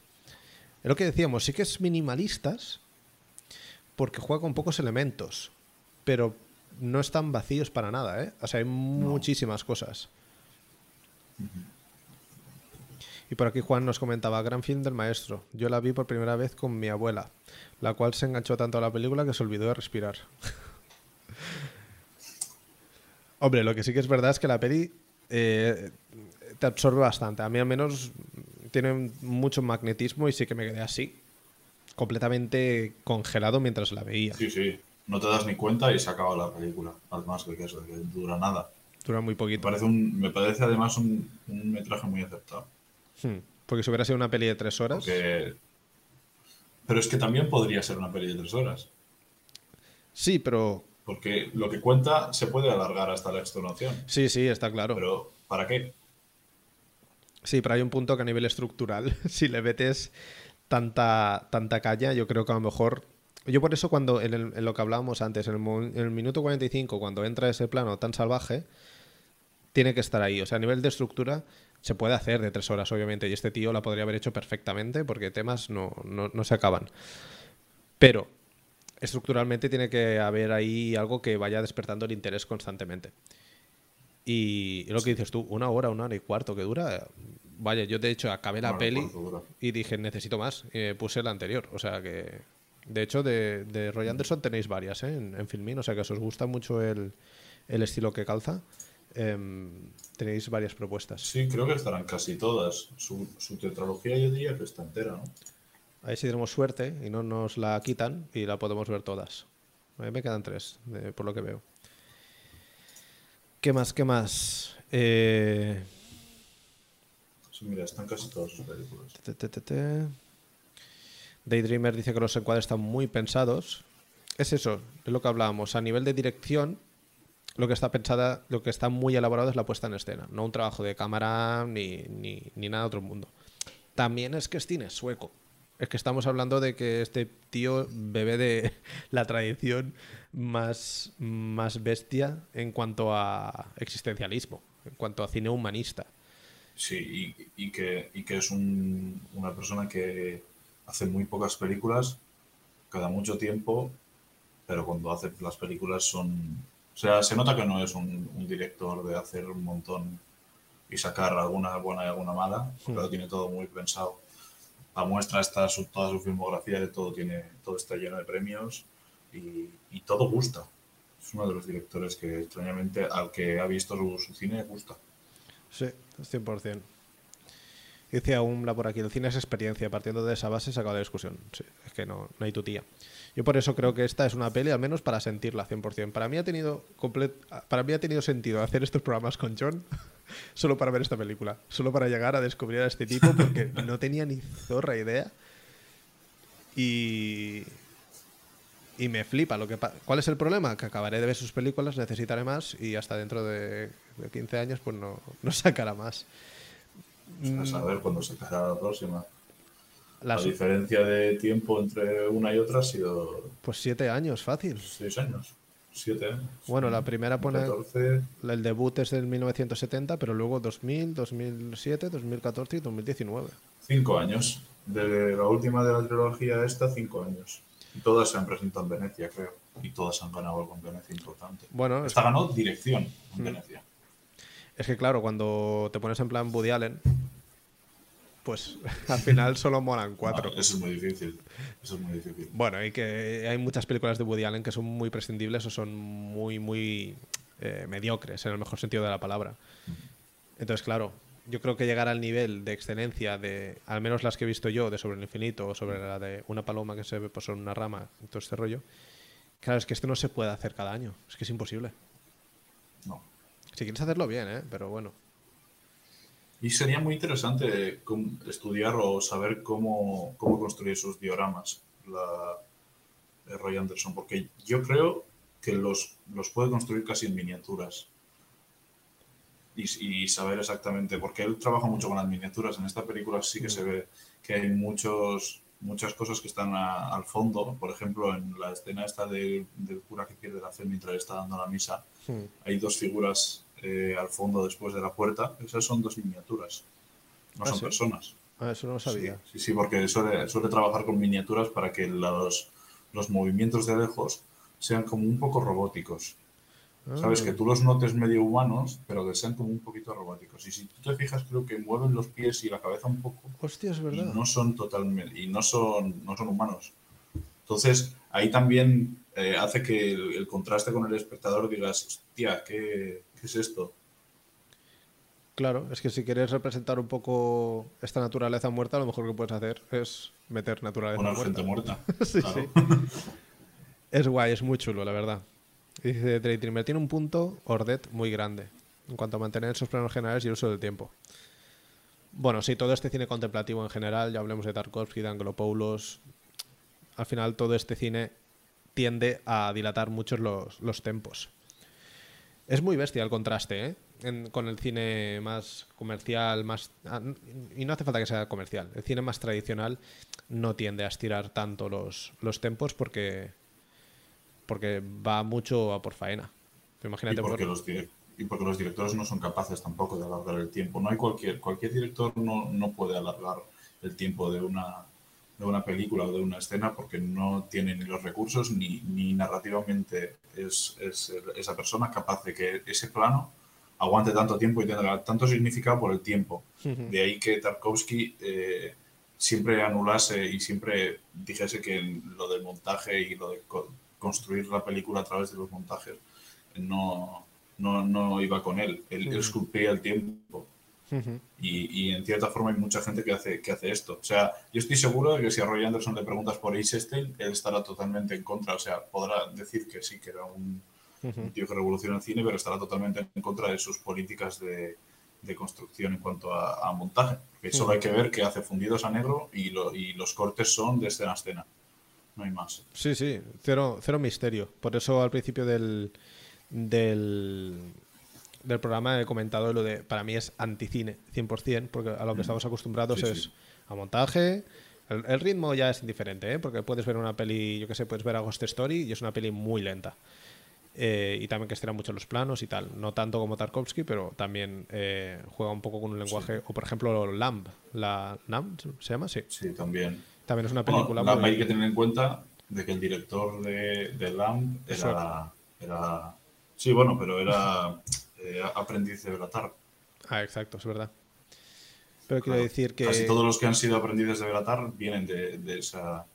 Es lo que decíamos, sí que es minimalistas porque juega con pocos elementos, pero no están vacíos para nada, ¿eh? O sea, hay muchísimas cosas. Y por aquí Juan nos comentaba, gran film del maestro. Yo la vi por primera vez con mi abuela, la cual se enganchó tanto a la película que se olvidó de respirar. Hombre, lo que sí que es verdad es que la peli eh, te absorbe bastante. A mí al menos tiene mucho magnetismo y sí que me quedé así, completamente congelado mientras la veía. Sí, sí. No te das ni cuenta y se acaba la película. Además que eso, que dura nada. Dura muy poquito. Me parece, me parece además un, metraje muy aceptado. Hmm. Porque si hubiera sido una peli de tres horas. Pero es que también podría ser una peli de tres horas. Sí, pero. Porque lo que cuenta se puede alargar hasta la extenuación. Sí, sí, está claro. Pero, ¿para qué? Sí, pero hay un punto que a nivel estructural, si le metes tanta, tanta caña, yo creo que a lo mejor. Yo por eso cuando, en, lo que hablábamos antes, en el, minuto 45, cuando entra ese plano tan salvaje, tiene que estar ahí. O sea, a nivel de estructura se puede hacer de tres horas, obviamente, y este tío la podría haber hecho perfectamente porque temas no, no se acaban. Pero estructuralmente tiene que haber ahí algo que vaya despertando el interés constantemente. Y lo que dices tú, una hora, una hora y cuarto que dura. Vaya, yo de hecho acabé la peli y dije, necesito más. Y puse la anterior. O sea que. De hecho, de, Roy Anderson tenéis varias ¿eh? en, en Filmin. O sea que os gusta mucho el, estilo que calza. Em, tenéis varias propuestas. Sí, creo que estarán casi todas. Su, su tetralogía yo diría que está entera, ¿no? A ver si tenemos suerte y no nos la quitan y la podemos ver todas. A mí me quedan tres, por lo que veo. ¿Qué más? ¿Qué más? Eh... Sí, mira, están casi todas sus películas. Daydreamer dice que los encuadres están muy pensados. Es eso, es lo que hablábamos. A nivel de dirección, lo que está pensada, lo que está muy elaborado es la puesta en escena, no un trabajo de cámara ni, ni, nada de otro mundo. También es que es cine sueco. Es que estamos hablando de que este tío bebe de la tradición más, más bestia en cuanto a existencialismo, en cuanto a cine humanista. Sí, y, que, que, es una persona que hace muy pocas películas, cada mucho tiempo, pero cuando hace las películas son... O sea, se nota que no es un, director de hacer un montón y sacar alguna buena y alguna mala, pero hmm. tiene todo muy pensado. La muestra está su, toda su filmografía de todo tiene todo está lleno de premios y, todo gusta. Es uno de los directores que extrañamente al que ha visto su, cine gusta. Sí, 100%. Dice aún la por aquí, el cine es experiencia, partiendo de esa base se acaba la discusión. Sí, es que no, no hay tutía. Yo por eso creo que esta es una peli, al menos para sentirla 100%. Para mí ha tenido, para mí ha tenido sentido hacer estos programas con John solo para ver esta película. Solo para llegar a descubrir a este tipo, porque no tenía ni zorra idea. Y, y me flipa. Lo que ¿Cuál es el problema? Que acabaré de ver sus películas, necesitaré más y hasta dentro de, 15 años pues no, no sacará más. A saber cuándo sacará la próxima. La, diferencia de tiempo entre una y otra ha sido... Pues siete años, fácil. Seis años. Siete años. Bueno, la primera pone... El debut es del 1970, pero luego 2000, 2007, 2014 y 2019. Cinco años. De la última de la trilogía esta, cinco años. Todas se han presentado en Venecia, creo. Y todas han ganado algo en Venecia importante. Bueno, Esta ganó dirección en mm. Venecia. Es que claro, cuando te pones en plan Woody Allen, pues al final solo molan cuatro. eso es muy difícil. Eso es muy difícil. Bueno, y que hay muchas películas de Woody Allen que son muy prescindibles o son muy, muy eh, mediocres, en el mejor sentido de la palabra. Entonces, claro, yo creo que llegar al nivel de excelencia de, al menos las que he visto yo, de Sobre el Infinito o sobre la de una paloma que se ve por una rama y todo este rollo, claro, es que esto no se puede hacer cada año. Es que es imposible. No. Si quieres hacerlo bien, ¿eh? Pero bueno. Y sería muy interesante estudiar o saber cómo, cómo construir sus dioramas, la, Roy Anderson, porque yo creo que los, los puede construir casi en miniaturas y, saber exactamente, porque él trabaja mucho con las miniaturas. En esta película sí que se ve que hay muchos, muchas cosas que están al fondo. Por ejemplo, en la escena esta del, cura que pierde la fe mientras está dando la misa, hay dos figuras eh, al fondo después de la puerta. Esas son dos miniaturas, no ah, son personas. Ah, eso no lo sabía. Sí, sí, porque suele, suele, trabajar con miniaturas para que los, los movimientos de lejos sean como un poco robóticos. Sabes, que ah. tú los notes medio humanos, pero que sean como un poquito robóticos. Y si tú te fijas, creo que mueven los pies y la cabeza un poco. Hostia, es verdad. Y no son totalmente, y no son, no son humanos. Entonces, ahí también eh, hace que el, contraste con el espectador digas, hostia, ¿qué, ¿qué, es esto? Claro, es que si quieres representar un poco esta naturaleza muerta, lo mejor que puedes hacer es meter naturaleza muerta. gente muerta. sí, sí. Es guay, es muy chulo, la verdad. Dice Daydreamer, tiene un punto Ordet muy grande en cuanto a mantener esos planos generales y el uso del tiempo. Bueno, sí, todo este cine contemplativo en general, ya hablemos de Tarkovsky, de Angelopoulos, al final todo este cine tiende a dilatar mucho los, los tempos. Es muy bestia el contraste, ¿eh? con el cine más comercial, más ah, y no hace falta que sea comercial. El cine más tradicional no tiende a estirar tanto los, los tempos porque porque va mucho a por faena. Imagínate y porque, los y porque los directores no son capaces tampoco de alargar el tiempo. No hay cualquier, cualquier director no, no puede alargar el tiempo de una, de una película o de una escena porque no tiene ni los recursos ni, ni narrativamente es, es, esa persona capaz de que ese plano aguante tanto tiempo y tenga tanto significado por el tiempo. De ahí que Tarkovsky eh, siempre anulase y siempre dijese que lo del montaje y lo de construir la película a través de los montajes no, no, no iba con él. Él, esculpía el tiempo. Y, y, en cierta forma hay mucha gente que hace, que hace esto. O sea, yo estoy seguro de que si a Roy Anderson le preguntas por Eisenstein, él estará totalmente en contra. O sea, podrá decir que sí, que era un, tío que revoluciona el cine, pero estará totalmente en contra de sus políticas de, de construcción en cuanto a, montaje. Solo hay que ver que hace fundidos a negro y, lo, y los cortes son de escena a escena no hay más. Sí, sí, cero, cero misterio. Por eso al principio del, del, del programa he comentado lo de, para mí es anticine, 100%, porque a lo que mm. estamos acostumbrados es a montaje. El, ritmo ya es indiferente, ¿eh? porque puedes ver una peli, yo qué sé, puedes ver a Ghost Story y es una peli muy lenta. Eh, y también que estira mucho los planos y tal. No tanto como Tarkovsky, pero también eh, juega un poco con un lenguaje. O por ejemplo, Lamb. La, ¿Lamb se llama? Sí. Sí, también. También es una película muy... Hay que tener en cuenta de que el director de, de Lamb era, era, Sí, bueno, pero era eh, aprendiz de Belatar. Ah, exacto, es verdad. Pero quiero decir que... Casi todos los que han sido aprendices de Belatar vienen de, de, esa,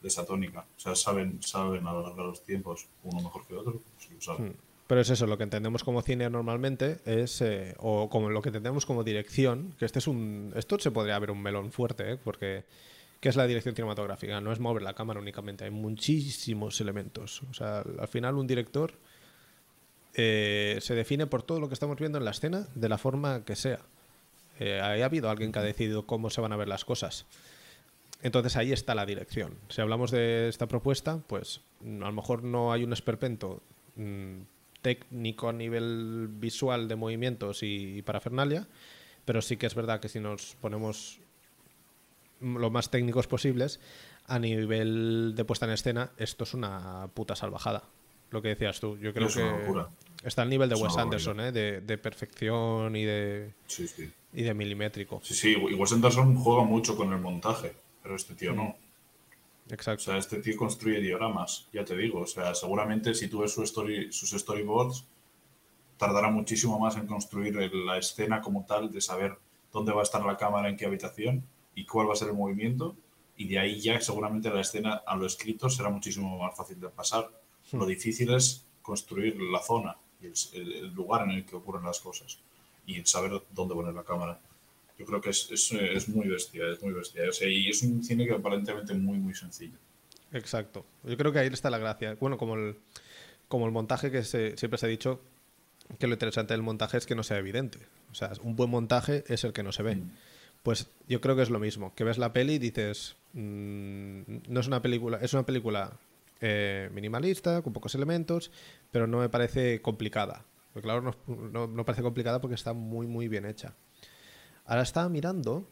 de esa tónica. O sea, saben, saben alargar los tiempos, uno mejor que otro, pues lo saben. Hmm. Pero es eso, lo que entendemos como cine normalmente es, eh, o como lo que entendemos como dirección, que este es un, esto se podría ver un melón fuerte, ¿eh? porque ¿Qué es la dirección cinematográfica? No es mover la cámara únicamente, hay muchísimos elementos. O sea, al final un director eh, se define por todo lo que estamos viendo en la escena de la forma que sea. Eh, ha habido alguien que ha decidido cómo se van a ver las cosas. Entonces ahí está la dirección. Si hablamos de esta propuesta, pues a lo mejor no hay un esperpento mm, técnico a nivel visual de movimientos y, y parafernalia, pero sí que es verdad que si nos ponemos lo más técnicos posibles, a nivel de puesta en escena, esto es una puta salvajada. Lo que decías tú. Yo creo que está al nivel de Wes Anderson, ¿eh? de, perfección y de, y de milimétrico. Sí, sí, y Wes Anderson juega mucho con el montaje, pero este tío no. Exacto. O sea, este tío construye dioramas, ya te digo. O sea, seguramente si tú ves su story, sus storyboards, tardará muchísimo más en construir la escena como tal, de saber dónde va a estar la cámara, en qué habitación, y cuál va a ser el movimiento. Y de ahí ya seguramente la escena a lo escrito será muchísimo más fácil de pasar. Hmm. Lo difícil es construir la zona y el, lugar en el que ocurren las cosas y saber dónde poner la cámara. Yo creo que es, es, es muy bestia, es muy bestia. y es un cine que aparentemente muy, muy sencillo. Exacto. Yo creo que ahí está la gracia. Bueno, como el, como el montaje que siempre se ha dicho, que lo interesante del montaje es que no sea evidente. O sea, un buen montaje es el que no se ve. Hmm. Pues yo creo que es lo mismo, que ves la peli y dices, mm, no es una película, es una película eh, minimalista, con pocos elementos, pero no me parece complicada. Claro, no, no, parece complicada porque está muy, muy bien hecha. Ahora estaba mirando,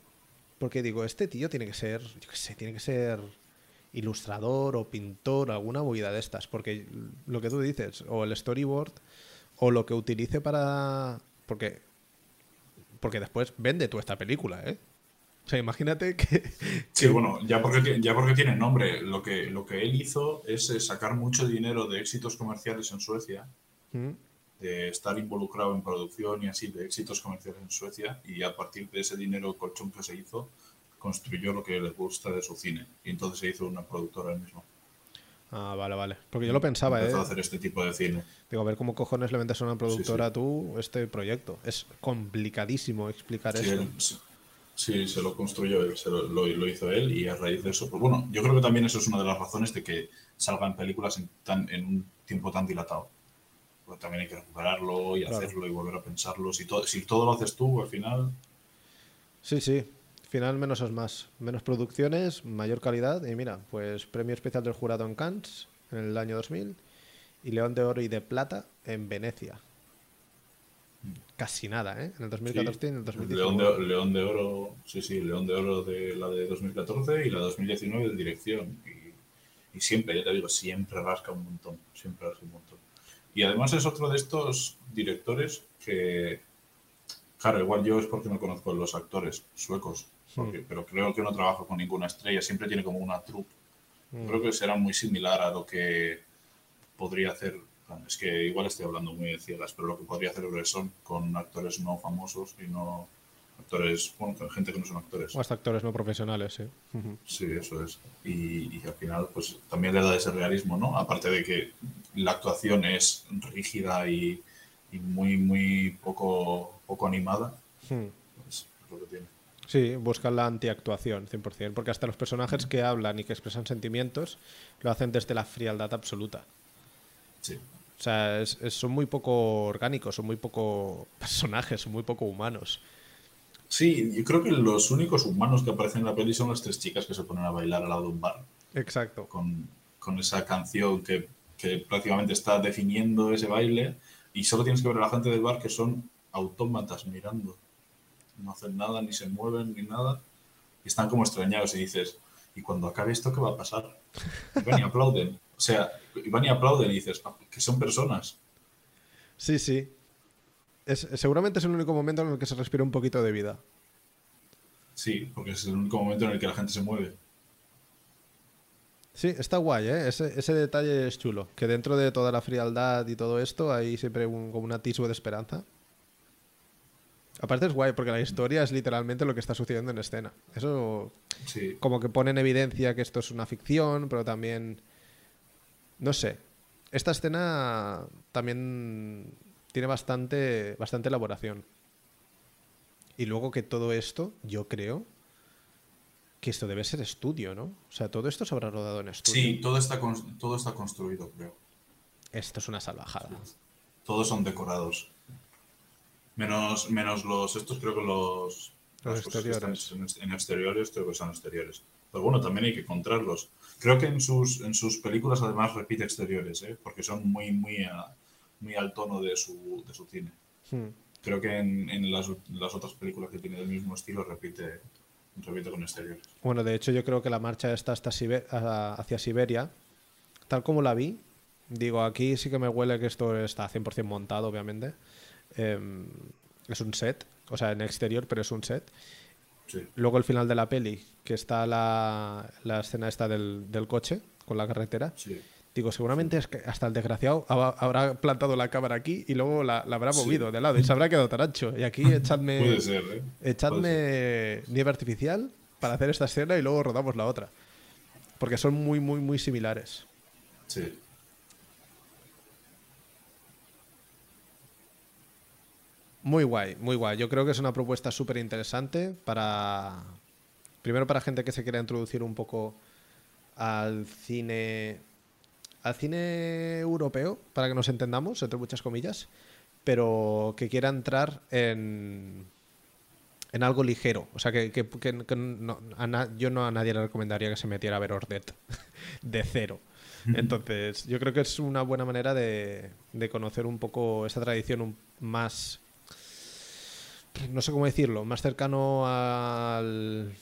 porque digo, este tío tiene que ser, yo qué sé, tiene que ser ilustrador o pintor, alguna movida de estas, porque lo que tú dices, o el storyboard, o lo que utilice para... Porque porque después vende tú esta película, ¿eh? O sea, imagínate que. Sí, bueno, ya porque, ya porque tiene nombre. Lo que, lo que él hizo es eh, sacar mucho dinero de éxitos comerciales en Suecia, ¿Mm? de estar involucrado en producción y así, de éxitos comerciales en Suecia, y a partir de ese dinero colchón que se hizo, construyó lo que le gusta de su cine. Y entonces se hizo una productora él mismo. Ah, vale, vale. Porque yo lo pensaba, ¿eh? Empezó a hacer este tipo de cine. Digo, a ver cómo cojones le vendes a una productora tú este proyecto. Es complicadísimo explicar Sí, eso. Sí, se lo construyó él, se lo, lo- lo hizo él y a raíz de eso, pues bueno, yo creo que también eso es una de las razones de que salgan películas en, tan, en un tiempo tan dilatado. Porque también hay que recuperarlo y Claro. hacerlo y volver a pensarlo. Si todo, si todo lo haces tú, al final, Sí, sí. Final menos es más. Menos producciones, mayor calidad. Y mira, pues premio especial del jurado en Cannes en el año 2000 y León de Oro y de Plata en Venecia. Casi nada, ¿eh? En el 2014 y en el León 2019. de, León de Oro, sí, sí, León de Oro de la de 2014 y la de 2019 de dirección. Y, y siempre, ya te digo, siempre rasca un montón, siempre rasca un montón. Y además es otro de estos directores que, claro, igual yo es porque no conozco los actores suecos, porque- pero creo que no trabaja con ninguna estrella, siempre tiene como una troupe. Mm. Creo que será muy similar a lo que podría hacer, es que igual estoy hablando muy de ciegas, pero lo que podría hacer Bresson con actores no famosos y no actores, bueno, con gente que no son actores. O hasta actores no profesionales, sí. Sí, eso es. Y, y al final, pues también le da ese realismo, ¿no? Aparte de que la actuación es rígida y, y muy, muy poco, poco animada, Hmm. pues es lo que tiene. Sí, buscan la antiactuación, 100%, porque hasta los personajes que hablan y que expresan sentimientos lo hacen desde la frialdad absoluta. Sí. O sea, es- es- son muy poco orgánicos, son muy poco personajes, son muy poco humanos. Sí, yo creo que los únicos humanos que aparecen en la peli son las tres chicas que se ponen a bailar al lado de un bar. Exacto. con, con esa canción que, que prácticamente está definiendo ese baile y solo tienes que ver a la gente del bar que son autómatas mirando. No hacen nada, ni se mueven, ni nada. Y están como extrañados y dices, ¿y cuando acabe esto qué va a pasar? Y van y aplauden. O sea, van y aplauden y dices, "Ah, que son personas. Sí, sí. Es, seguramente es el único momento en el que se respira un poquito de vida. Sí, porque es el único momento en el que la gente se mueve. Sí, está guay, ¿eh? Ese, ese detalle es chulo. Que dentro de toda la frialdad y todo esto hay siempre un, como un atisbo de esperanza. Aparte es guay porque la historia es literalmente lo que está sucediendo en escena. Eso Sí, como que pone en evidencia que esto es una ficción, pero también... No sé. Esta escena también tiene bastante, bastante elaboración. Y luego que todo esto, yo creo que esto debe ser estudio, ¿no? O sea, todo esto se habrá rodado en estudio. sí todo, está con- todo está construido, creo. Esto es una salvajada. Todos son decorados. Menos, menos los, estos creo que los, Los que exteriores. En exteriores creo que son exteriores. Pero bueno, también hay que encontrarlos. Creo que en sus, en sus películas además repite exteriores, ¿eh? porque son muy, muy, a- muy al tono de su, de su cine. Hmm. Creo que en, en las, las otras películas que tiene del mismo estilo repite, repite con exteriores. Bueno, de hecho yo creo que la marcha esta hasta Sibe- a- hacia Siberia, tal como la vi, digo, aquí sí que me huele que esto está 100% montado, obviamente. Em, es un set, o sea, en exterior, pero es un set. Sí. Luego el final de la peli, que está la, la escena esta del, del coche con la carretera. Sí. Digo, seguramente es que hasta el desgraciado habrá plantado la cámara aquí y luego la, la habrá Sí. movido de lado y se habrá quedado tan ancho. Y aquí echadme, Puede ser, ¿eh? Puede ser. echadme nieve artificial para hacer esta escena y luego rodamos la otra. Porque son muy, muy, muy similares. Sí. Muy guay, muy guay. Yo creo que es una propuesta súper interesante para. Primero para gente que se quiera introducir un poco al cine. al cine europeo, para que nos entendamos, entre muchas comillas. Pero que quiera entrar en. en algo ligero. O sea, que, que- que- que no- na- yo no a nadie le recomendaría que se metiera a ver Ordet de cero. Entonces, yo creo que es una buena manera de, de conocer un poco esta tradición más, no sé cómo decirlo, más cercano al...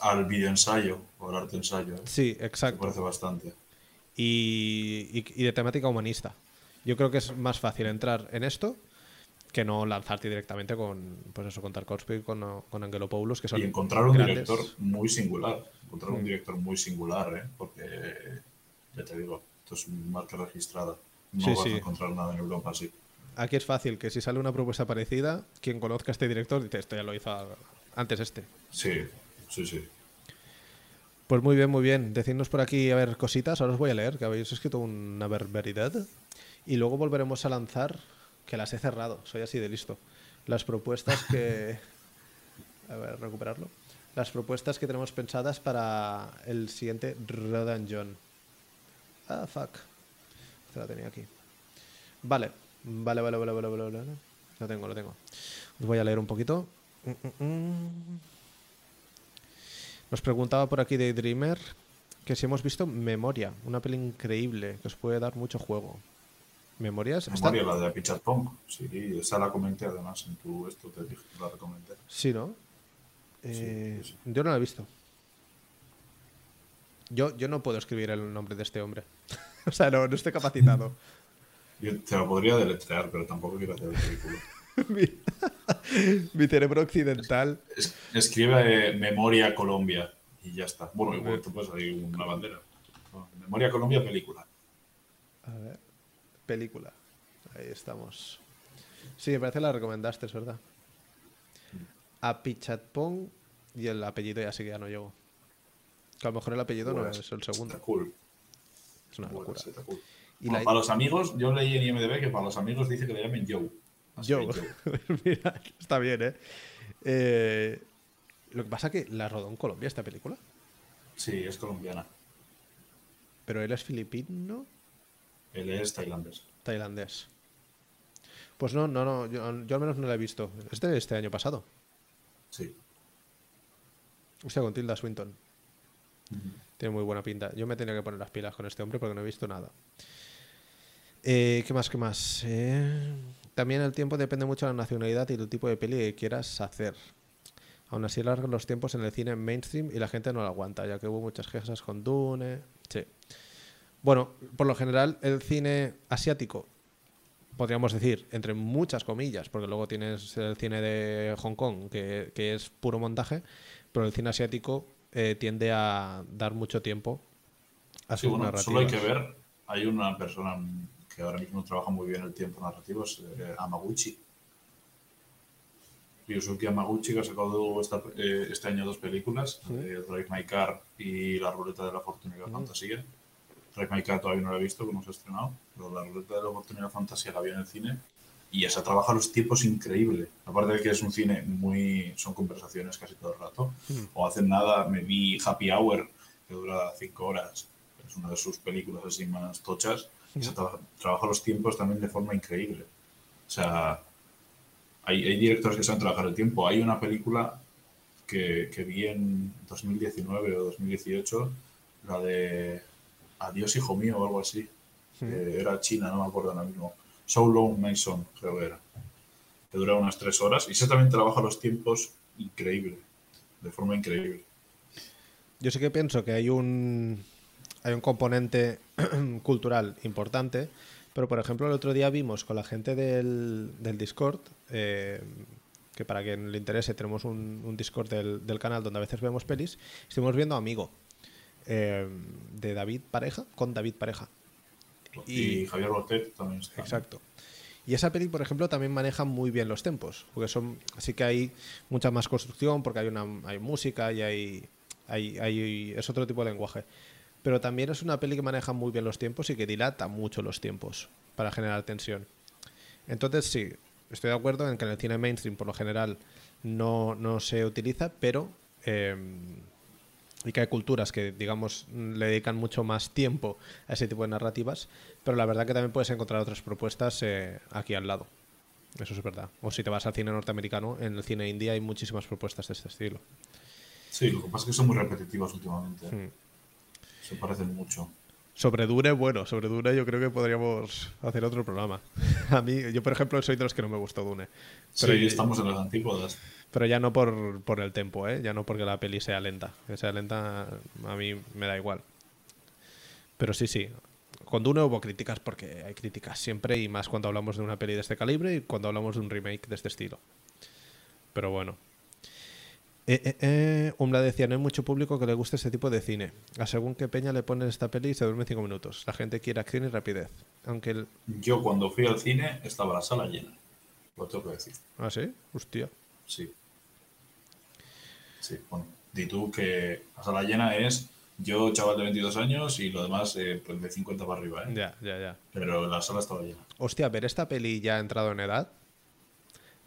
Al videoensayo o al arte ensayo. ¿eh? Sí, Me exacto. parece bastante. Y, y- y de temática humanista. Yo creo que es más fácil entrar en esto que no lanzarte directamente con, pues eso, con Tarkovsky y con, con Angelopoulos, que son Y encontrar un director muy singular. Encontrar un mm. director muy singular, ¿eh? Porque, ya te digo, esto es marca registrada. No vas a encontrar nada en Europa así. Aquí es fácil, que si sale una propuesta parecida, quien conozca a este director dice, esto ya lo hizo antes este. Sí, sí, sí. Pues muy bien, muy bien. Decidnos por aquí, a ver, cositas. Ahora os voy a leer, que habéis escrito una barbaridad. Y luego volveremos a lanzar que las he cerrado, soy así de listo. Las propuestas que... A ver, recuperarlo. Las propuestas que tenemos pensadas para el siguiente Rodan John. Ah, fuck. Se la tenía aquí. Vale, vale, vale, vale, vale, vale, vale. Lo tengo, lo tengo. Os voy a leer un poquito. Mm, mm, mm. Nos preguntaba por aquí de Dreamer que si hemos visto Memoria, una peli increíble que os puede dar mucho juego. ¿Memorias? Memoria, la de Pichat Pong. Sí, esa la comenté además en tu esto, te dije, la recomendé. Sí, ¿no? Eh, yo no la he visto. Yo, yo no puedo escribir el nombre de este hombre. o sea, no, no estoy capacitado. Yo te lo podría deletrear, pero tampoco quiero hacer el ridículo. mi, cerebro occidental. escribe Memoria Colombia y ya está. Bueno, igual tú puedes ahí una bandera. Memoria Colombia, película. A ver película. Ahí estamos. Sí, me parece la recomendaste, es verdad. A Pichatpong y el apellido ya sí que ya no llego. Que a lo mejor el apellido no es el segundo. cool. Es una locura. Y Para los amigos, yo leí en IMDB que para los amigos dice que le llamen Joe. Joe. Mira, está bien, ¿eh? ¿eh? Lo que pasa es que la rodó en Colombia esta película. Sí, es colombiana. Pero él es filipino. Él es tailandés. Tailandés. Pues no, no, no, yo, al menos no la he visto. Es de este año pasado. Sí. O sea, con Tilda Swinton. Tiene muy buena pinta. Yo me tenía que poner las pilas con este hombre porque no he visto nada. Eh, ¿Qué más? ¿Qué más? Eh, también el tiempo depende mucho de la nacionalidad y del tipo de peli que quieras hacer. Aún así alargan los tiempos en el cine mainstream y la gente no lo aguanta, ya que hubo muchas quejas con Dune. Sí. Bueno, por lo general, el cine asiático, podríamos decir, entre muchas comillas, porque luego tienes el cine de Hong Kong, que, es puro montaje, pero el cine asiático eh, tiende a dar mucho tiempo a sí, bueno, Solo hay que ver, hay una persona que ahora mismo trabaja muy bien el tiempo narrativo, es eh, Amaguchi. Ryusuke Amaguchi, que ha sacado eh, este año dos películas, Drive My Car y La Ruleta de la Fortuna y la Fantasía Car todavía no la he visto, como se ha estrenado, pero la ruleta de la oportunidad fantasía la vi en el cine y esa trabaja los tiempos increíble. Aparte de que es un cine muy. son conversaciones casi todo el rato. Hmm. O hacen nada, me vi Happy Hour, que dura cinco horas. Es una de sus películas así más tochas. Y se trabaja los tiempos también de forma increíble. O sea, hay, hay directores que saben trabajar el tiempo. Hay una película que, que vi en 2019 o 2018, la de Adiós, hijo mío, o algo así. era China, no me acuerdo ahora mismo. So Long Mason, creo que era. Que dura unas tres horas. Y también trabaja los tiempos increíble. De forma increíble. Yo sí que pienso que hay un, hay un componente cultural importante. Pero, por ejemplo, el otro día vimos con la gente del, Discord, eh, que para quien le interese, tenemos un, un Discord del, del, canal donde a veces vemos pelis, estuvimos viendo Amigo. Eh, de David Pareja, con David Pareja. Y, Javier Botet también está. Exacto. Y esa peli, por ejemplo, también maneja muy bien los tempos, porque son, así que hay mucha más construcción, porque hay una, hay música y hay, hay, hay, es otro tipo de lenguaje. Pero también es una peli que maneja muy bien los tiempos y que dilata mucho los tiempos para generar tensión. Entonces sí, estoy de acuerdo en que en el cine mainstream por lo general no, no se utiliza, pero eh, y que hay culturas que, digamos, le dedican mucho más tiempo a ese tipo de narrativas, pero la verdad que también puedes encontrar otras propuestas eh, aquí al lado. Eso es verdad. O si te vas al cine norteamericano, en el cine india hay muchísimas propuestas de este estilo. Sí, lo que pasa es que son muy repetitivas últimamente. Hmm. Se parecen mucho. Sobre Dune, bueno, sobre Dune yo creo que podríamos hacer otro programa. A mí, yo por ejemplo soy de los que no me gustó Dune. Pero sí, estamos en las antípodas. Pero ya no por, por el tempo, ¿eh? Ya no porque la peli sea lenta. Que sea lenta a mí me da igual. Pero sí, sí. Con Dune hubo críticas porque hay críticas siempre y más cuando hablamos de una peli de este calibre y cuando hablamos de un remake de este estilo. Pero bueno. Eh, eh, eh, Umla decía, no hay mucho público que le guste este tipo de cine. A según qué peña le ponen esta peli y se duerme cinco minutos. La gente quiere acción y rapidez. Aunque el... Yo cuando fui al cine estaba la sala llena. Lo tengo que decir. ¿Ah, sí? Hostia. Sí. Sí, bueno. Di tú que la sala llena es yo, chaval de 22 años, y lo demás eh, pues de 50 para arriba, ¿eh? Ya, ya, ya. Pero la sala estaba llena. Hostia, ver esta peli ya ha entrado en edad.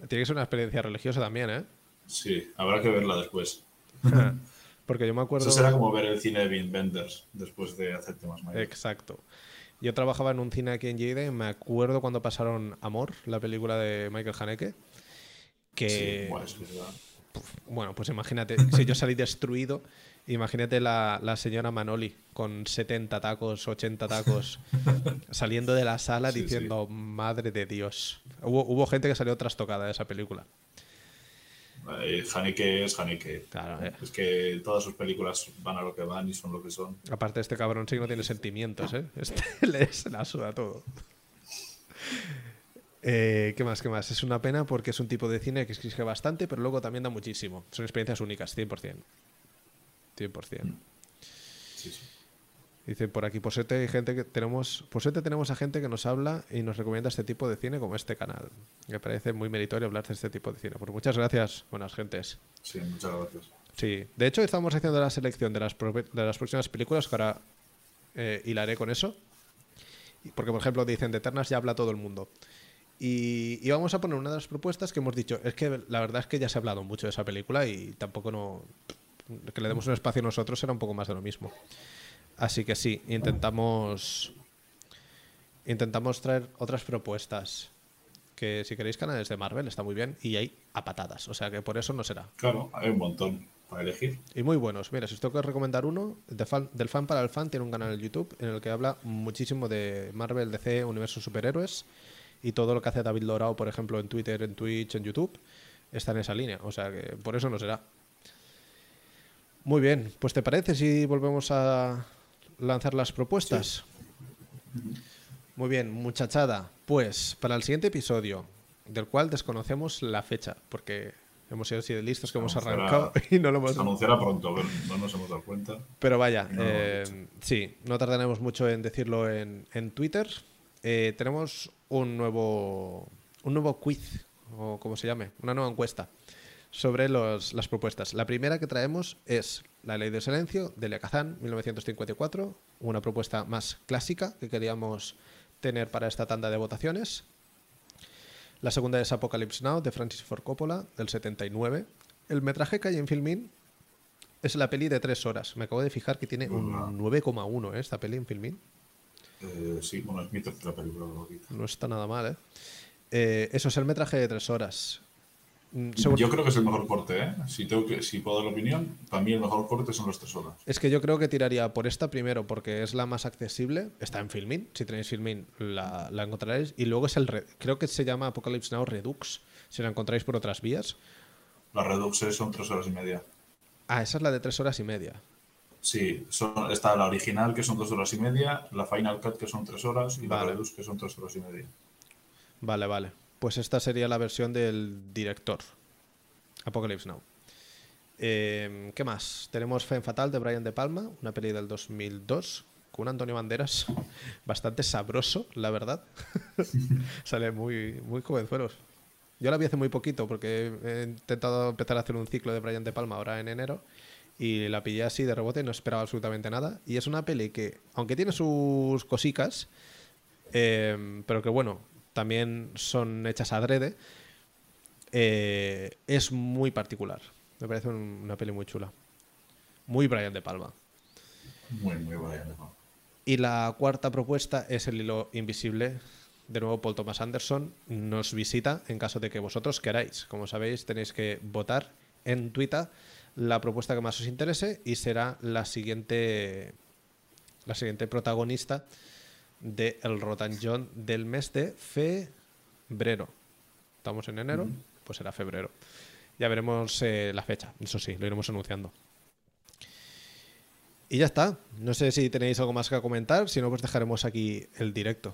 Tiene que ser una experiencia religiosa también, ¿eh? Sí, habrá que verla después. Porque yo me acuerdo. Eso será como ver el cine de Vin Benders después de hacerte más mayor. Exacto. Yo trabajaba en un cine aquí en Lleida y me acuerdo cuando pasaron Amor, la película de Michael Haneke. Que. Sí, bueno, es verdad. Bueno, pues imagínate, si yo salí destruido, imagínate la, la señora Manoli con 70 tacos, 80 tacos, saliendo de la sala Sí, diciendo, madre de Dios. Hubo, hubo gente que salió trastocada de esa película. Eh, Haneke es Haneke. Claro, eh. Es que todas sus películas van a lo que van y son lo que son. Aparte, este cabrón sí que no tiene sentimientos, ¿eh? Este le se la suda todo. Eh, ¿Qué más? ¿Qué más? Es una pena porque es un tipo de cine que exige bastante, pero luego también da muchísimo. Son experiencias únicas, 100%. 100%. Sí, sí. Dice por aquí, por suerte hay gente que tenemos, por suerte tenemos a gente que nos habla y nos recomienda este tipo de cine como este canal. Me parece muy meritorio hablar de este tipo de cine. Pues muchas gracias, buenas gentes. Sí, muchas gracias. Sí, de hecho estamos haciendo la selección de las, de las próximas películas que ahora eh, hilaré con eso. Porque, por ejemplo, dicen de Eternas ya habla todo el mundo. Y, y vamos a poner una de las propuestas que hemos dicho. Es que la verdad es que ya se ha hablado mucho de esa película y tampoco no. Que le demos un espacio a nosotros era un poco más de lo mismo. Así que sí, intentamos. Intentamos traer otras propuestas. Que si queréis canales de Marvel está muy bien y hay a patadas. O sea que por eso no será. Claro, hay un montón para elegir. Y muy buenos. Mira, si os tengo que recomendar uno, de fan- del fan para el fan tiene un canal en YouTube en el que habla muchísimo de Marvel, DC, universo superhéroes y todo lo que hace David Lorao, por ejemplo, en Twitter, en Twitch, en YouTube, está en esa línea. O sea que por eso no será. Muy bien, pues ¿te parece si volvemos a lanzar las propuestas? Muy bien, muchachada. Pues para el siguiente episodio, del cual desconocemos la fecha, porque hemos sido así de listos que hemos arrancado y no lo hemos Se anunciará pronto, pero no nos hemos dado cuenta. pero vaya, No, eh, sí, no tardaremos mucho en decirlo en, en Twitter. Eh, tenemos un nuevo, un nuevo quiz, o como se llame, una nueva encuesta sobre los- las propuestas. La primera que traemos es La Ley del Silencio de Elia Kazan, 1954, una propuesta más clásica que queríamos tener para esta tanda de votaciones. La segunda es Apocalypse Now de Francis Ford Coppola, del 79. El metraje que hay en Filmin es la peli de tres horas. Me acabo de fijar que tiene un Hola. 9,1 ¿eh? esta peli en Filmin. Eh, sí, bueno, es mi tercera película. No está nada mal, ¿eh? Eh, Eso es el metraje de tres horas. Mm, Yo creo que es el mejor corte, ¿eh? Si, tengo que, si puedo dar la opinión, para mí el mejor corte son las tres horas. Es que yo creo que tiraría por esta primero porque es la más accesible. Está en Filmin. Si tenéis Filmin la, la encontraréis. Y luego es el... re- Creo que se llama Apocalypse Now Redux. Si la encontráis por otras vías. Las Reduxes son tres horas y media. Ah, esa es la de tres horas y media. Sí, son- está la original, que son dos horas y media, la Final Cut, que son tres horas, y Vale. la Redux, que son tres horas y media. Vale, vale. Pues esta sería la versión del director. Apocalypse Now. Eh, ¿Qué más? Tenemos Femme Fatal de Brian De Palma, una peli del 2002, con Antonio Banderas bastante sabroso, la verdad. Sale muy, muy jovenzuelos. Yo la vi hace muy poquito porque he intentado empezar a hacer un ciclo de Brian De Palma ahora en enero y la pillé así de rebote no esperaba absolutamente nada. Y es una peli que, aunque tiene sus cosicas, eh, pero que bueno, también son hechas adrede, eh, es muy particular. Me parece un- una peli muy chula. Muy Brian De Palma. Muy, muy buena. ¿no? Y la cuarta propuesta es el hilo invisible. De nuevo, Paul Thomas Anderson nos visita en caso de que vosotros queráis. Como sabéis, tenéis que votar en Twitter la propuesta que más os interese y será la siguiente, la siguiente protagonista de El Rotan John del mes de febrero. Estamos en enero, pues será febrero. Ya veremos eh, la fecha, eso sí, lo iremos anunciando. Y ya está. No sé si tenéis algo más que comentar, si no, pues dejaremos aquí el directo.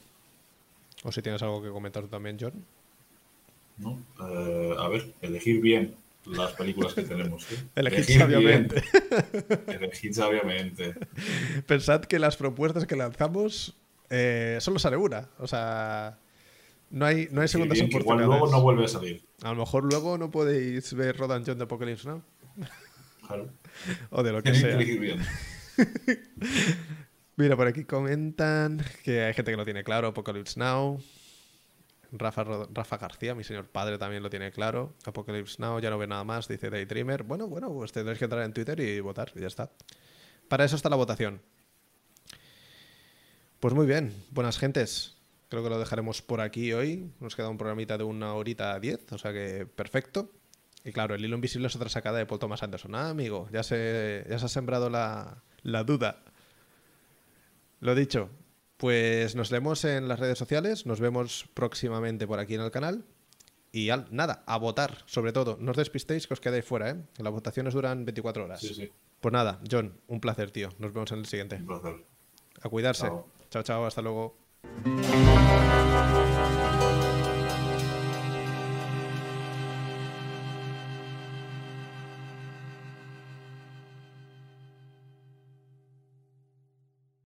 O si tienes algo que comentar tú también, John. No, eh, a ver, elegir bien las películas que tenemos. ¿eh? Elegid sabiamente. Elegid sabiamente. Pensad que las propuestas que lanzamos eh, solo sale una. O sea, no hay, no hay segundas bien, oportunidades. igual luego no vuelve a salir. A lo mejor luego no podéis ver Rodan John de Apocalypse Now. Claro. O de lo que sea. elegir bien. Mira, por aquí comentan que hay gente que lo tiene claro, Apocalypse Now. Rafa, Rafa García, mi señor padre, también lo tiene claro. Apocalypse Now, ya no ve nada más, dice Daydreamer. Bueno, bueno, pues tendréis que entrar en Twitter y votar, y ya está. Para eso está la votación. Pues muy bien, buenas gentes. Creo que lo dejaremos por aquí hoy. Nos queda un programita de una horita diez, o sea que perfecto. Y claro, el hilo invisible es otra sacada de Paul Thomas Anderson. Ah, amigo, ya se, ya se ha sembrado la, la duda. Lo dicho, pues nos leemos en las redes sociales, nos vemos próximamente por aquí en el canal. Y al- nada, a votar, sobre todo. No os despistéis que os quedáis fuera, ¿eh? Que las votaciones duran 24 horas. Sí, sí. Pues nada, John, un placer, tío. Nos vemos en el siguiente. Un placer. A cuidarse. Chao. Chao, chao, hasta luego.